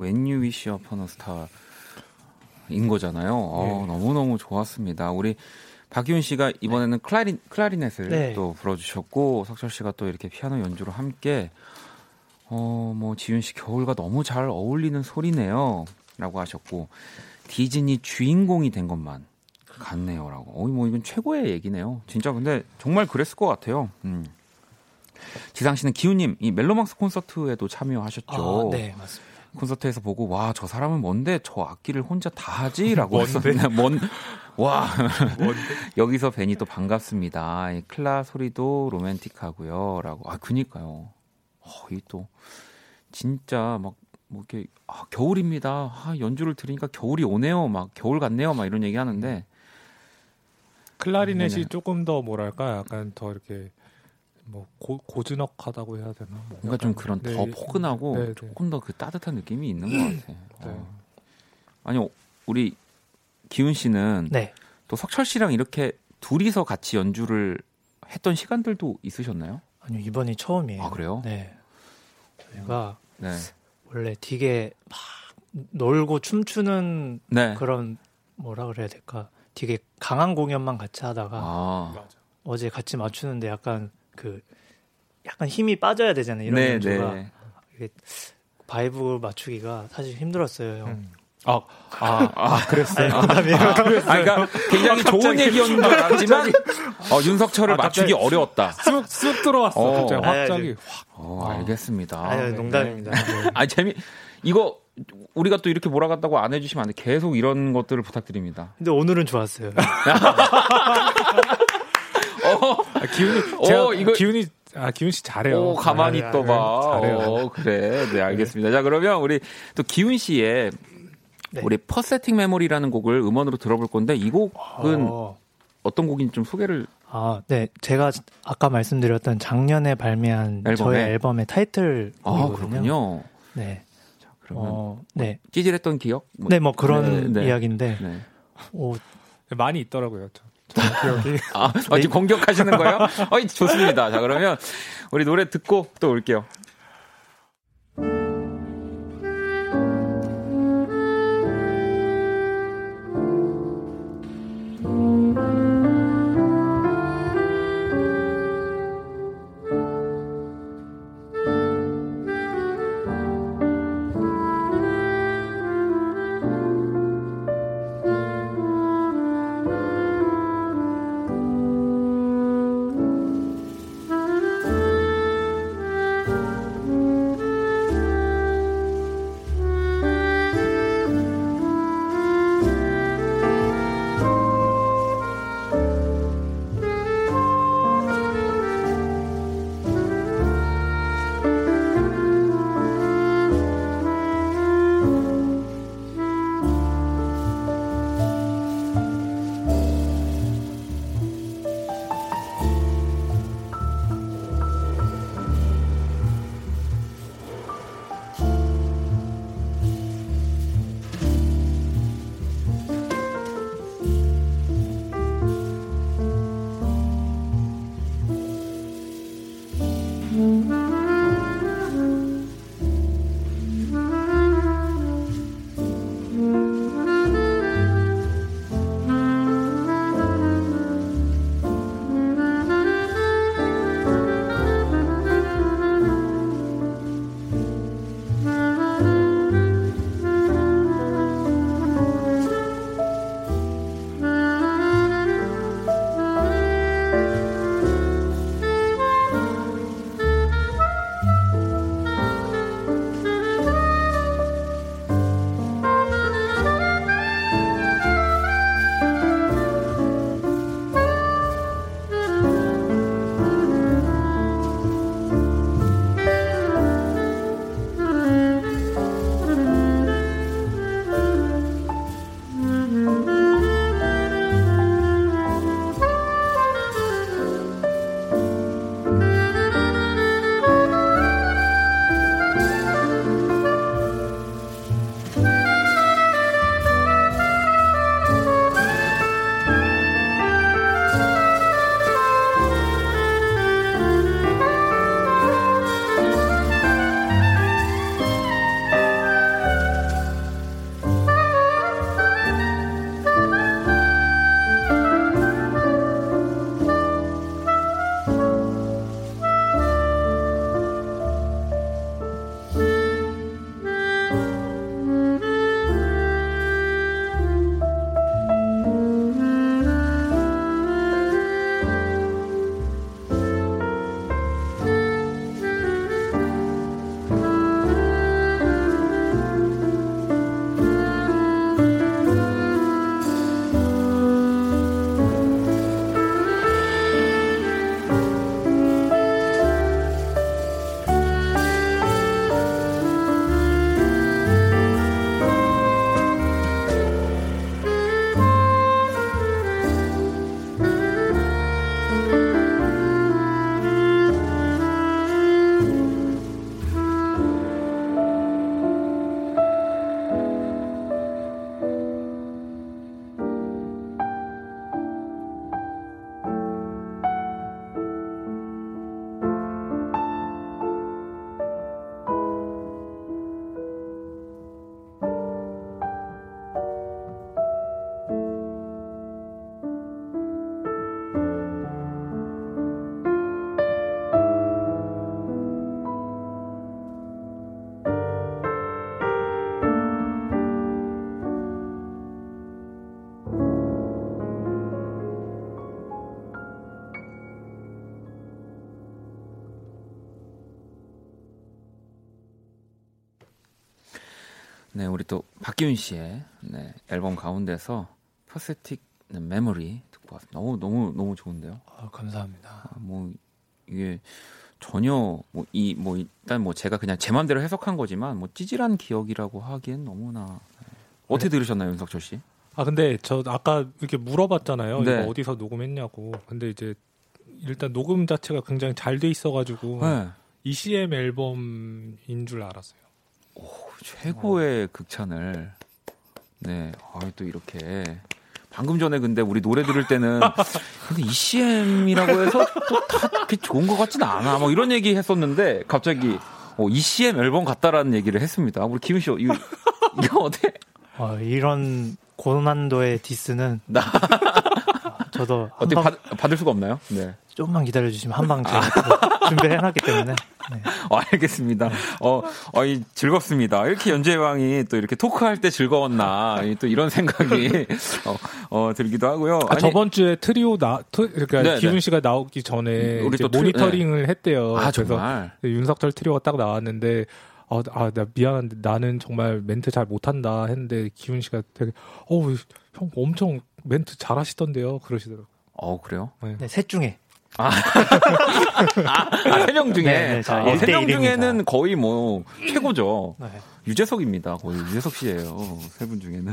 When You Wish Upon a Star인 거잖아요. 어, 예. 너무 너무 좋았습니다. 우리 박기훈 씨가 이번에는 클라리, 클라리넷을 네. 또 불어주셨고 석철 씨가 또 이렇게 피아노 연주로 함께 어, 뭐 지윤 씨 겨울과 너무 잘 어울리는 소리네요.라고 하셨고 디즈니 주인공이 된 것만 같네요라고. 어이 뭐 이건 최고의 얘기네요. 진짜 근데 정말 그랬을 것 같아요. 음. 지상 씨는 기훈님 이 멜로망스 콘서트에도 참여하셨죠. 아, 네, 맞습니다. 콘서트에서 보고 와 저 사람은 뭔데 저 악기를 혼자 다 하지라고 했었는데 뭔와 여기서 뵈니 또 반갑습니다. 이 클라 소리도 로맨틱하고요라고 아 그니까요. 어, 이또 진짜 막 뭐 이렇게 아, 겨울입니다. 아, 연주를 들으니까 겨울이 오네요. 막 겨울 같네요. 막 이런 얘기 하는데 클라리넷이 네네. 조금 더 뭐랄까 약간 더 이렇게 뭐 고, 고즈넉하다고 해야 되나? 뭐 뭔가 좀 약간, 그런 네, 더 포근하고 네, 네. 조금 더 그 따뜻한 느낌이 있는 것 같아요. 네. 어. 아니 우리 기훈 씨는 네. 또 석철 씨랑 이렇게 둘이서 같이 연주를 했던 시간들도 있으셨나요? 아니요, 이번이 처음이에요. 아, 그래요? 네. 저희가 네. 원래 되게 막 놀고 춤추는 네. 그런 뭐라 그래야 될까? 되게 강한 공연만 같이 하다가 아. 어제 같이 맞추는데 약간 그 약간 힘이 빠져야 되잖아요. 이런 네, 연주가 네. 이게 vibe 맞추기가 사실 힘들었어요, 형. 음. 아, 아, 아, 그랬어요. 아, 그러니까 굉장히 좋은 얘기였는 줄 알았지만 어, 윤석철을 아, 갑자기- 맞추기 어려웠다. 쑥, 쑥 들어왔어. 어. 갑자기 아, 확장이. 어, 알겠습니다. 아니, 네, 농담입니다. 네. 아 재미 이거 우리가 또 이렇게 몰아갔다고 안 해주시면 안 돼. 계속 이런 것들을 부탁드립니다. 근데 오늘은 좋았어요. [LAUGHS] 아, 기훈이, 어, 제가 이거- 기훈이, 아, 기훈 씨 잘해요. 오 가만히 아, 네, 있어봐. 잘해요. 어, 그래. 네 알겠습니다. 자 그러면 우리 또 기훈 씨의 네. 우리 퍼세팅 메모리라는 곡을 음원으로 들어볼 건데 이 곡은 어, 어떤 곡인지 좀 소개를 아, 네. 제가 아까 말씀드렸던 작년에 발매한 앨범에? 저의 앨범의 타이틀 아 곡이거든요. 네. 그러면 어, 네. 찌질했던 기억? 뭐, 네, 뭐 그런 네, 네. 이야기인데 네. 오, 많이 있더라고요. 저, 저 기억이. [LAUGHS] 아, 어, 지금 공격하시는 거예요? 어, 좋습니다. 자, 그러면 우리 노래 듣고 또 올게요. 박기훈 씨의 네, 앨범 가운데서 퍼세틱 메모리 듣고 왔습니다. 너무 너무 너무 좋은데요. 아, 감사합니다. 아, 뭐 이게 전혀 뭐 이 뭐 일단 뭐 제가 그냥 제 맘대로 해석한 거지만 뭐 찌질한 기억이라고 하기엔 너무나 네. 어떻게 네. 들으셨나요, 윤석철 씨? 아 근데 저 아까 이렇게 물어봤잖아요. 네. 이거 어디서 녹음했냐고. 근데 이제 일단 녹음 자체가 굉장히 잘 돼 있어가지고 네. ECM 앨범인 줄 알았어요. 최고의 극찬을 네, 아, 또 이렇게 방금 전에 근데 우리 노래 들을 때는 [LAUGHS] 근데 ECM이라고 해서 또 다 그렇게 좋은 것 같지는 않아. 뭐 이런 얘기 했었는데 갑자기 어, ECM 앨범 같다라는 얘기를 했습니다. 우리 김우 씨 이거 이거 어때? 어, 이런 고난도의 디스는 나 아, 저도 어떻게 한방 받, 받을 수가 없나요? 네. 조금만 기다려 주시면 한방 제가 준비해 놨기 때문에 네. 어, 알겠습니다. 어, 어, 이, 즐겁습니다. 이렇게 연주왕이 또 이렇게 토크할 때 즐거웠나, 이, 또 이런 생각이, 어, 어, 들기도 하고요. 아, 저번 주에 트리오 나 트, 그러니까 네, 기훈 네. 씨가 나오기 전에 우리 이제 또 트리- 모니터링을 했대요. 아, 그래서 정말. 윤석철 트리오가 딱 나왔는데 아, 아, 나 미안한데 나는 정말 멘트 잘 못한다 했는데 기훈 씨가 되게 어우 형 엄청 멘트 잘하시던데요 그러시더라고요. 어, 그래요? 네, 셋 중에 [LAUGHS] 아, 세명 중에. 네, 네, 자, 어, 일대 세명. 중에는 거의 뭐, 최고죠. 네. 유재석입니다. 거의 유재석 씨예요. 세 분 중에는.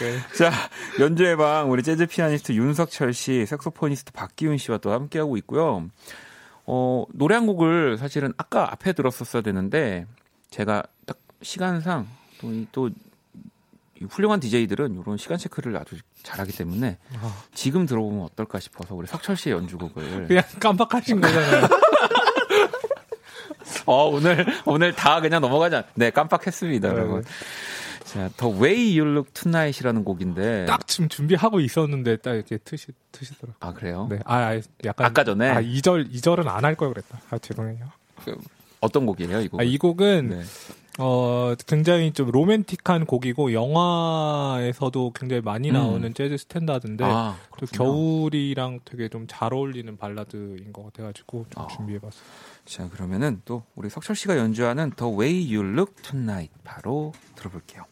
네. 자, 연주의 방 우리 재즈 피아니스트 윤석철 씨, 색소포니스트 박기훈 씨와 또 함께하고 있고요. 어, 노래 한 곡을 사실은 아까 앞에 들었었어야 되는데 제가 딱 시간상 또, 이- 또, 이 훌륭한 DJ들은 이런 시간 체크를 아주 잘하기 때문에 아, 지금 들어보면 어떨까 싶어서 우리 석철 씨의 연주곡을 [LAUGHS] 그냥 깜빡하신 거잖아요. [LAUGHS] 어, 오늘, 오늘 다 그냥 넘어가자. 네, 깜빡했습니다, 네. 여러분. 자, The Way You Look Tonight이라는 곡인데. 딱 지금 준비하고 있었는데 딱 이렇게 트시 트시더라고요. 아, 그래요? 네, 아, 아 약간 아까 전에? 아 2절 2절은 안 할 걸 그랬다. 아 죄송해요. 어떤 곡이에요, 이 곡? 아, 이 곡은 네. 어, 굉장히 좀 로맨틱한 곡이고 영화에서도 굉장히 많이 음. 나오는 재즈 스탠다드인데 아, 또. 겨울이랑 되게 좀 잘 어울리는 발라드인 것 같아가지고 좀 아. 준비해봤어요. 자, 그러면은 또 우리 석철 씨가 연주하는 The Way You Look Tonight 바로 들어볼게요.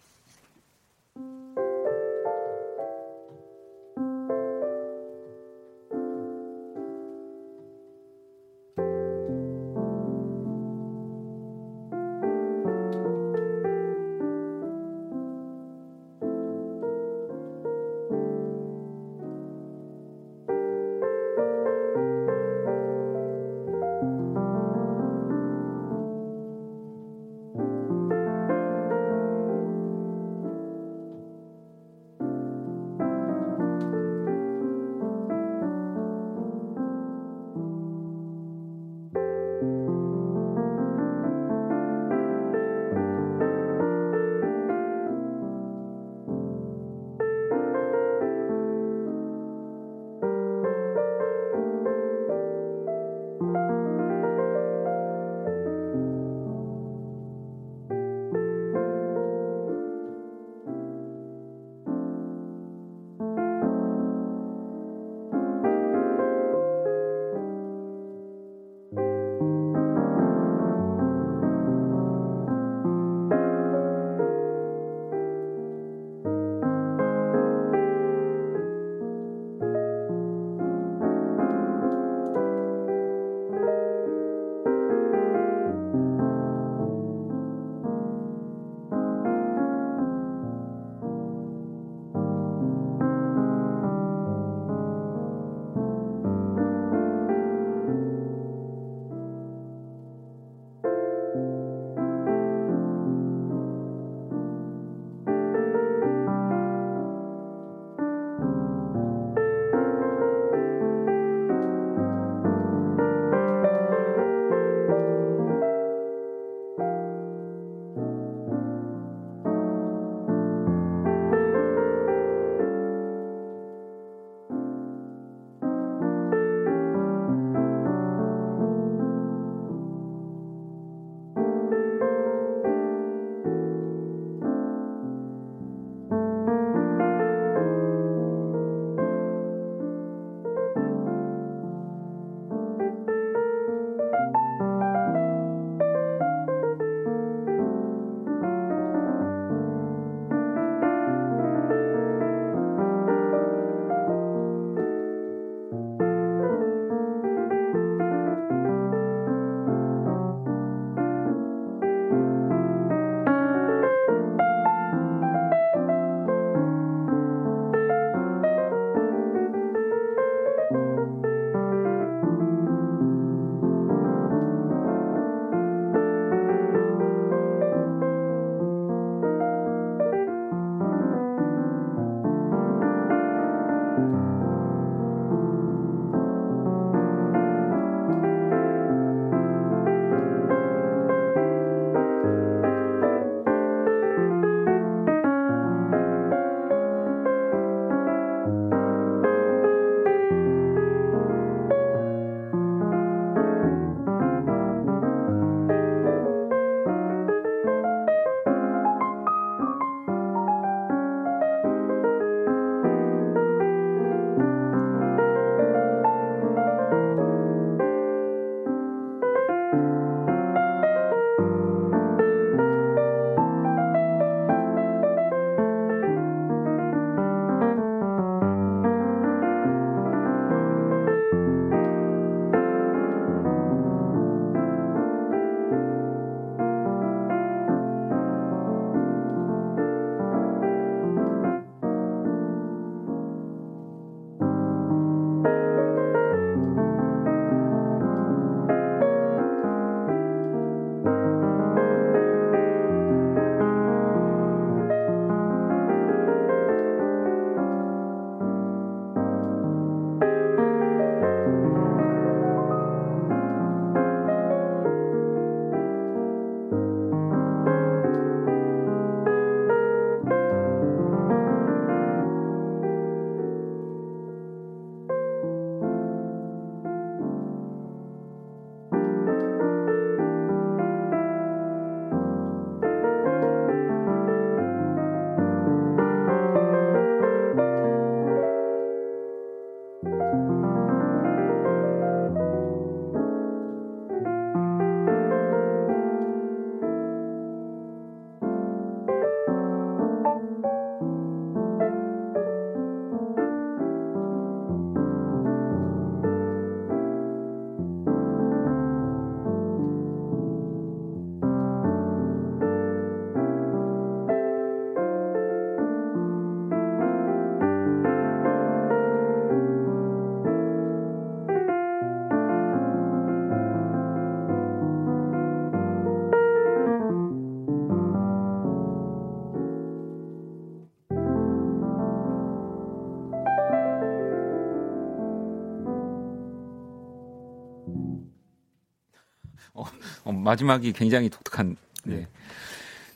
어, 어, 마지막이 굉장히 독특한. 네. 네.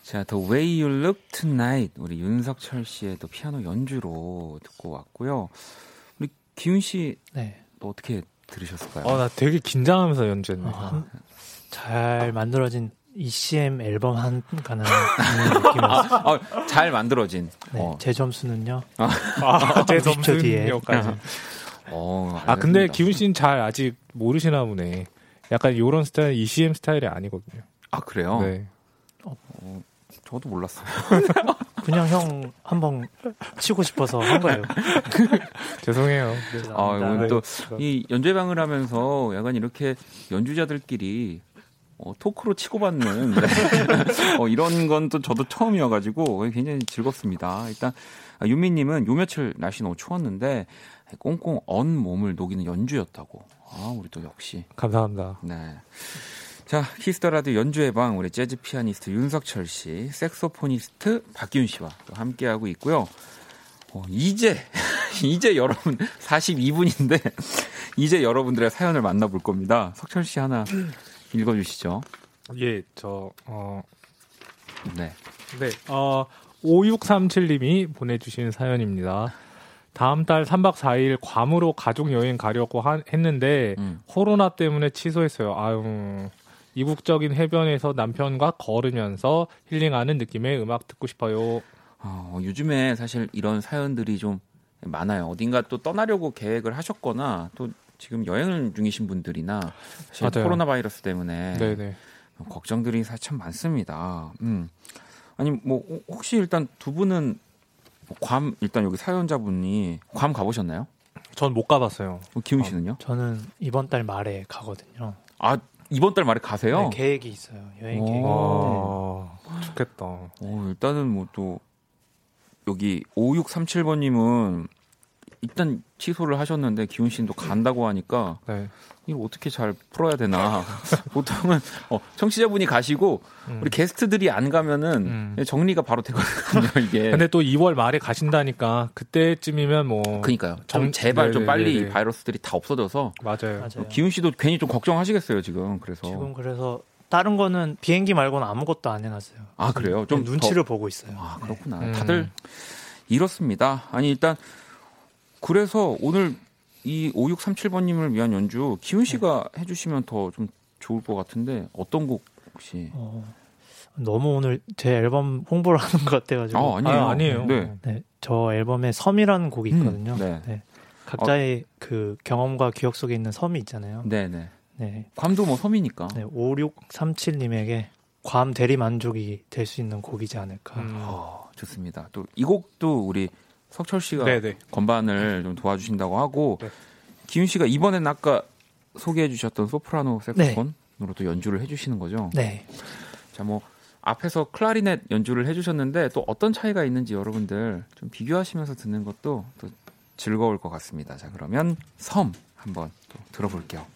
자, The Way You Look Tonight 우리 윤석철 씨의 또 피아노 연주로 듣고 왔고요. 우리 기훈 씨 네. 또 어떻게 들으셨을까요? 어, 나 되게 긴장하면서 연주했네. 어, 한- 잘 만들어진 ECM 앨범 한 가는 느낌이었어요. 아, 잘 만들어진. 네, 어, 제 점수는요. 아, 제 90초 뒤에. 점수까지. 어, 아, 근데 알겠습니다. 기훈 씨는 잘 아직 모르시나 보네. 약간 요런 스타일, ECM 스타일이 아니거든요. 아 그래요? 네. 저도 몰랐어요. [LAUGHS] 그냥 형 한번 치고 싶어서 한 거예요. [LAUGHS] 죄송해요. 네. 아, 죄송합니다. 이건 또 네. 이 연주회방을 하면서 약간 이렇게 연주자들끼리 어, 토크로 치고받는 네. [LAUGHS] 어, 이런 건 또 저도 처음이어가지고 굉장히 즐겁습니다. 일단 아, 윤미님은 요 며칠 날씨 너무 추웠는데 꽁꽁 언 몸을 녹이는 연주였다고. 아 우리 또 역시 감사합니다. 네. 자, 키스 더 라디오 연주의 방 우리 재즈 피아니스트 윤석철 씨, 색소포니스트 박기훈 씨와 또 함께하고 있고요. 어, 이제 [LAUGHS] 이제 여러분 42분인데 [LAUGHS] 이제 여러분들의 사연을 만나볼 겁니다. 석철 씨 하나 읽어주시죠. 예, 저, 어, 네. 네, 어, 5637님이 보내주신 사연입니다. 다음 달 3박 4일 괌으로 가족 여행 가려고 하- 했는데 음. 코로나 때문에 취소했어요. 아유. 이국적인 해변에서 남편과 걸으면서 힐링하는 느낌의 음악 듣고 싶어요. 어, 요즘에 사실 이런 사연들이 좀 많아요. 어딘가 또 떠나려고 계획을 하셨거나 또 지금 여행 중이신 분들이나 사실 맞아요. 코로나 바이러스 때문에 네네. 걱정들이 사실 참 많습니다. 음. 아니 뭐 혹시 일단 두 분은 괌 일단 여기 사연자분이 괌 가보셨나요? 전 못 가봤어요. 뭐 기훈 씨는요? 저는 이번 달 말에 가거든요. 아 이번 달 말에 가세요? 네, 계획이 있어요. 여행 오. 계획이 있는데 아, 좋겠다. 어, 일단은 뭐 또 여기 5637번님은 일단 취소를 하셨는데 기훈 씨는 또 간다고 하니까 네. 이거 어떻게 잘 풀어야 되나. [LAUGHS] 보통은 어, 청취자분이 가시고 음. 우리 게스트들이 안 가면은 음. 정리가 바로 되거든요. [LAUGHS] 이게. 근데 또 2월 말에 가신다니까 그때쯤이면 뭐 그니까요. 좀 정- 제발 좀 네네네네. 빨리 이 바이러스들이 다 없어져서 맞아요. 맞아요. 기훈 씨도 괜히 좀 걱정하시겠어요 지금. 그래서 지금 그래서 다른 거는 비행기 말고는 아무것도 안 해놨어요. 아 그래요. 좀 눈치를 보고 있어요. 아 네. 그렇구나. 음. 다들 이렇습니다. 아니 일단 그래서 오늘 이 5637번님을 위한 연주 기훈 씨가 해주시면 더 좀 좋을 것 같은데 어떤 곡 혹시? 어, 너무 오늘 제 앨범 홍보를 하는 것 같아가지고. 아 아니에요. 아, 아니에요. 네. 네, 저 앨범에 섬이라는 곡이 있거든요. 네. 네. 각자의 그 경험과 기억 속에 있는 섬이 있잖아요. 네네. 네. 괌도 뭐 섬이니까. 네, 5637님에게 괌 대리 만족이 될 수 있는 곡이지 않을까. 음. 어, 좋습니다. 또 이 곡도 우리 석철 씨가 네네. 건반을 좀 도와주신다고 하고 네. 기훈 씨가 이번엔 아까 소개해 주셨던 소프라노 색소폰으로 또 연주를 해주시는 거죠. 네. 자, 뭐 앞에서 클라리넷 연주를 해주셨는데 또 어떤 차이가 있는지 여러분들 좀 비교하시면서 듣는 것도 또 즐거울 것 같습니다. 자, 그러면 섬 한번 또 들어볼게요.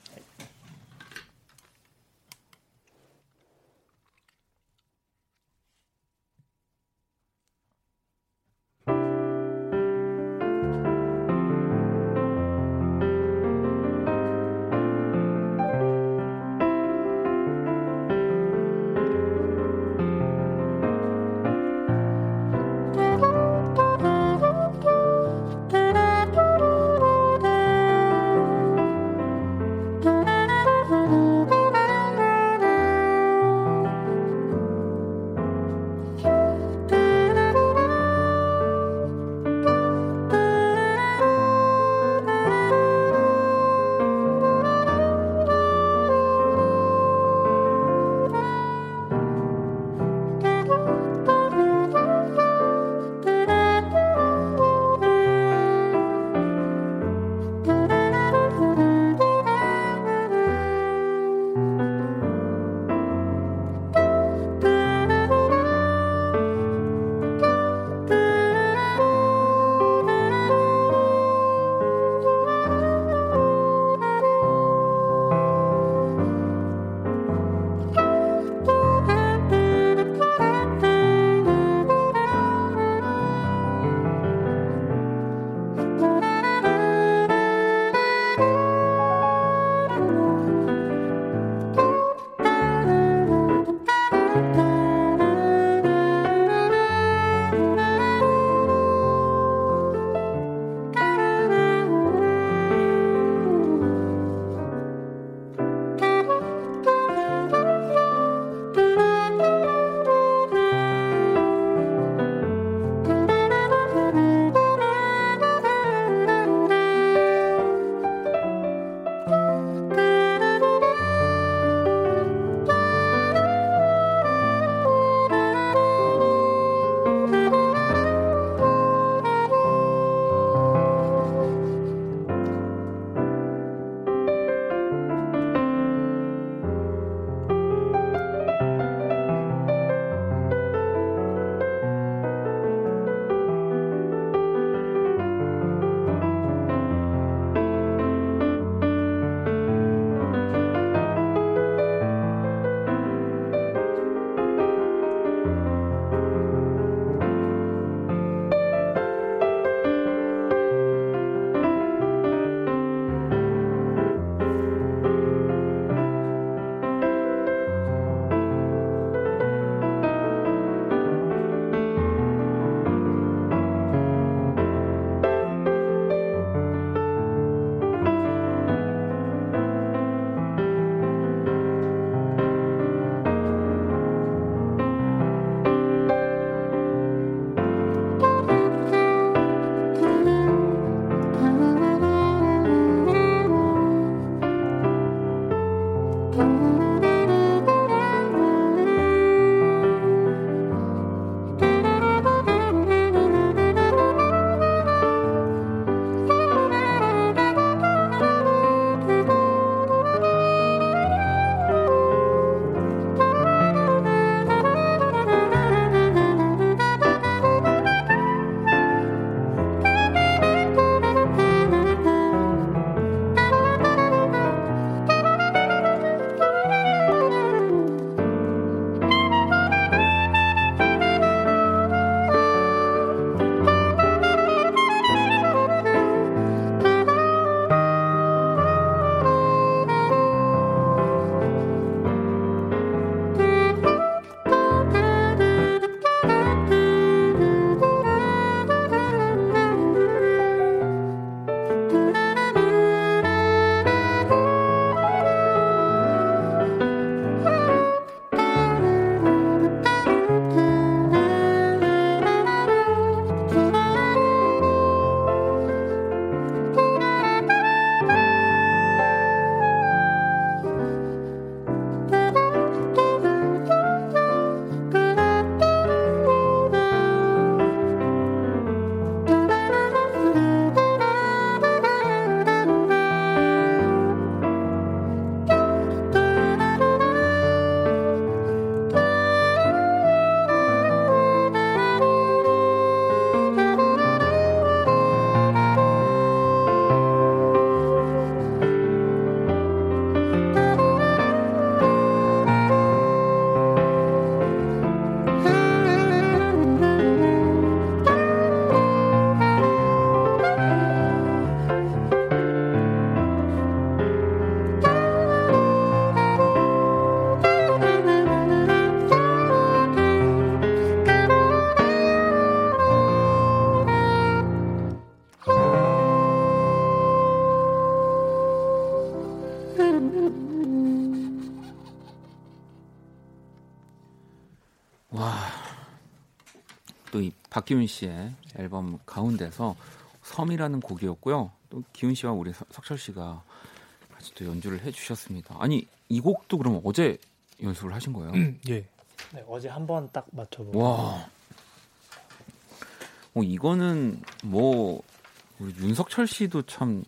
박기훈 씨의 앨범 가운데서 섬이라는 곡이었고요. 또 기훈 씨와 우리 서- 석철 씨가 같이 또 연주를 해주셨습니다. 아니 이 곡도 그럼 어제 연습을 하신 거예요? 예. 네, 어제 한 번 딱 맞춰보고 와. 어, 이거는 뭐 우리 윤석철 씨도 참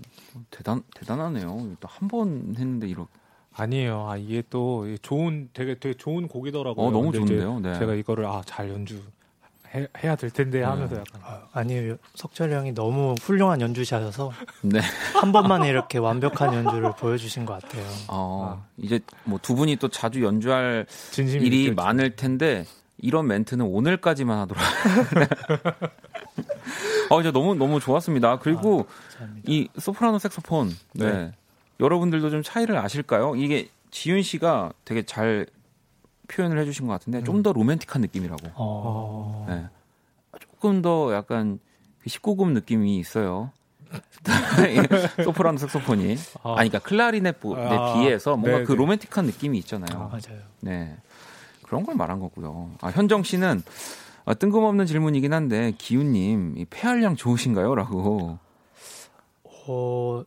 대단 대단하네요. 또 한 번 했는데 이렇게 아니에요. 아 이게 또 좋은 되게 되게 좋은 곡이더라고요. 어 너무 좋은데요. 네. 제가 이거를 아 잘 연주 해, 해야 될 텐데 하면서 약간 아, 아니에요. 석철이 형이 너무 훌륭한 연주자여서 네. 한 번만에 이렇게 완벽한 연주를 보여주신 것 같아요. 어, 이제 뭐 두 분이 또 자주 연주할 일이 느껴지죠. 많을 텐데 이런 멘트는 오늘까지만 하도록. [LAUGHS] 어, 이제 너무 너무 좋았습니다. 그리고 감사합니다. 이 소프라노 색소폰. 네. 네. 여러분들도 좀 차이를 아실까요? 이게 지윤 씨가 되게 잘 표현을 해주신 것 같은데 좀더 로맨틱한 느낌이라고. 어, 네. 조금 더 약간 19금 느낌이 있어요. [LAUGHS] 소프라노 색소폰이. 아, 아니, 그러니까 클라리넷에 아, 비해서 뭔가 네, 그 네. 로맨틱한 느낌이 있잖아요. 맞아요. 네. 그런 걸 말한 거고요. 아, 현정 씨는 아, 뜬금없는 질문이긴 한데 기훈님 이 폐활량 좋으신가요? 라고. 어,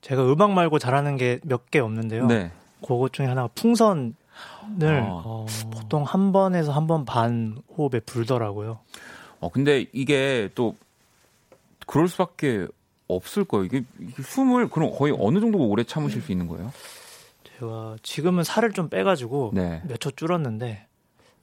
제가 음악 말고 잘하는 게 몇 개 없는데요. 네. 그것 중에 하나가 풍선 을 아. 어, 보통 한 번에서 한 번 반 호흡에 불더라고요. 어 근데 이게 또 그럴 수밖에 없을 거예요. 이게, 이게 숨을 그럼 거의 어느 정도 오래 참으실 수 있는 거예요? 제가 지금은 살을 좀 빼가지고 네. 몇초 줄었는데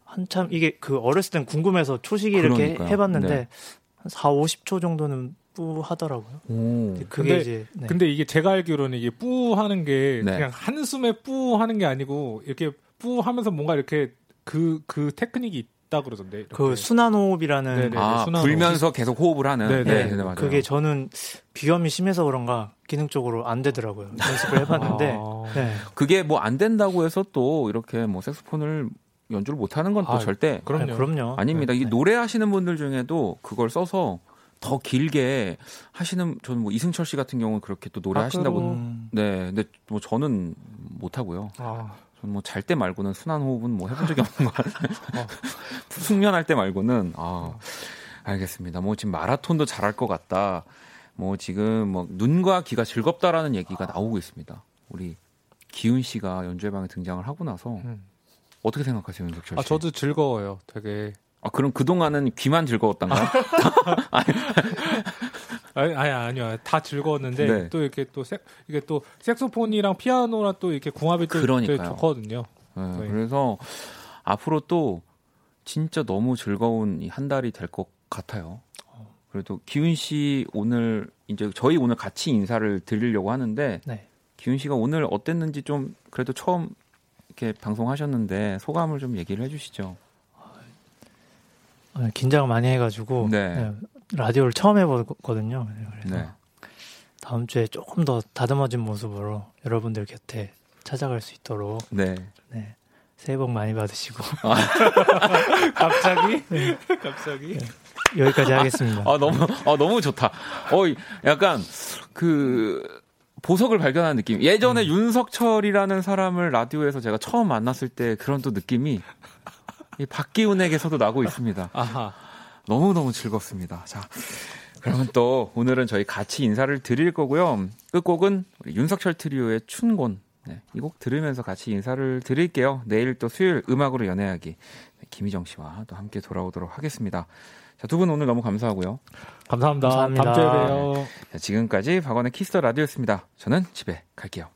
한참 이게 그 어렸을 땐 궁금해서 초식이 이렇게 그러니까요. 해봤는데 네. 한 4, 50초 정도는 뿌 하더라고요. 오. 그게 근데- 이제 네. 근데 이게 제가 알기로는 이게 뿌 하는 게 네. 그냥 한숨에 뿌 하는 게 아니고 이렇게 뿌 하면서 뭔가 이렇게 그그 테크닉이 있다 그러던데. 이렇게. 그 순환 호흡이라는 네네. 아, 순환 불면서 계속 호흡을 하는. 네, 네, 네. 네, 맞아요. 그게 저는 비염이 심해서 그런가 기능적으로 안 되더라고요. 연습을 해봤는데 아. 네. 그게 뭐 안 된다고 해서 또 이렇게 뭐 색소폰을 연주를 못 하는 건또 아, 절대 그럼요. 아, 그럼요. 아닙니다. 이게 네. 노래 하시는 분들 중에도 그걸 써서 더 길게 하시는 저는 뭐 이승철 씨 같은 경우는 그렇게 또 노래 하신다고 음, 네, 근데 뭐 저는 못 하고요. 아, 뭐잘 때 말고는 순환 호흡은 뭐 해본 적이 없는 것 같아요. [LAUGHS] 어. [LAUGHS] 숙면할 때 말고는 아 알겠습니다. 뭐 지금 마라톤도 잘할 것 같다. 뭐 지금 뭐 눈과 귀가 즐겁다라는 얘기가 나오고 있습니다. 우리 기훈 씨가 연주회 방에 등장을 하고 나서 음. 어떻게 생각하세요, 윤석철 씨? 아 저도 즐거워요. 되게 아, 그럼 그 동안은 귀만 즐거웠던가요? [LAUGHS] 아니 아니 아니요 다 즐거웠는데 네. 또 이렇게 또 색, 이게 또 색소폰이랑 피아노랑 또 이렇게 궁합이 또. 되게 좋거든요. 네, 네. 그래서 앞으로 또 진짜 너무 즐거운 이한 달이 될 것 같아요. 그래도 기훈 씨 오늘 이제 저희 오늘 같이 인사를 드리려고 하는데 네. 기훈 씨가 오늘 어땠는지 좀 그래도 처음 이렇게 방송하셨는데 소감을 좀 얘기를 해주시죠. 어, 긴장을 많이 해가지고 네. 네, 라디오를 처음 해보거든요. 그래서 네. 다음 주에 조금 더 다듬어진 모습으로 여러분들 곁에 찾아갈 수 있도록 네. 네, 새해 복 많이 받으시고 [LAUGHS] 갑자기 갑자기 여기까지 하겠습니다. 아 너무 아 너무 좋다. 어 약간 그 보석을 발견한 느낌. 예전에 윤석철이라는 사람을 라디오에서 제가 처음 만났을 때 그런 또 느낌이 이 박기훈에게서도 나고 있습니다. 아하 너무 너무 즐겁습니다. 자. 그러면 또 오늘은 저희 같이 인사를 드릴 거고요. 끝곡은 우리 윤석철 트리오의 춘곤. 네, 이 곡 들으면서 같이 인사를 드릴게요. 내일 또 수요일 음악으로 연애하기. 네, 김희정 씨와 또 함께 돌아오도록 하겠습니다. 자, 두 분 오늘 너무 감사하고요. 감사합니다. 감사합니다. 다음 주에 봬요. 자, 지금까지 박원의 키스 더 라디오였습니다. 저는 집에 갈게요.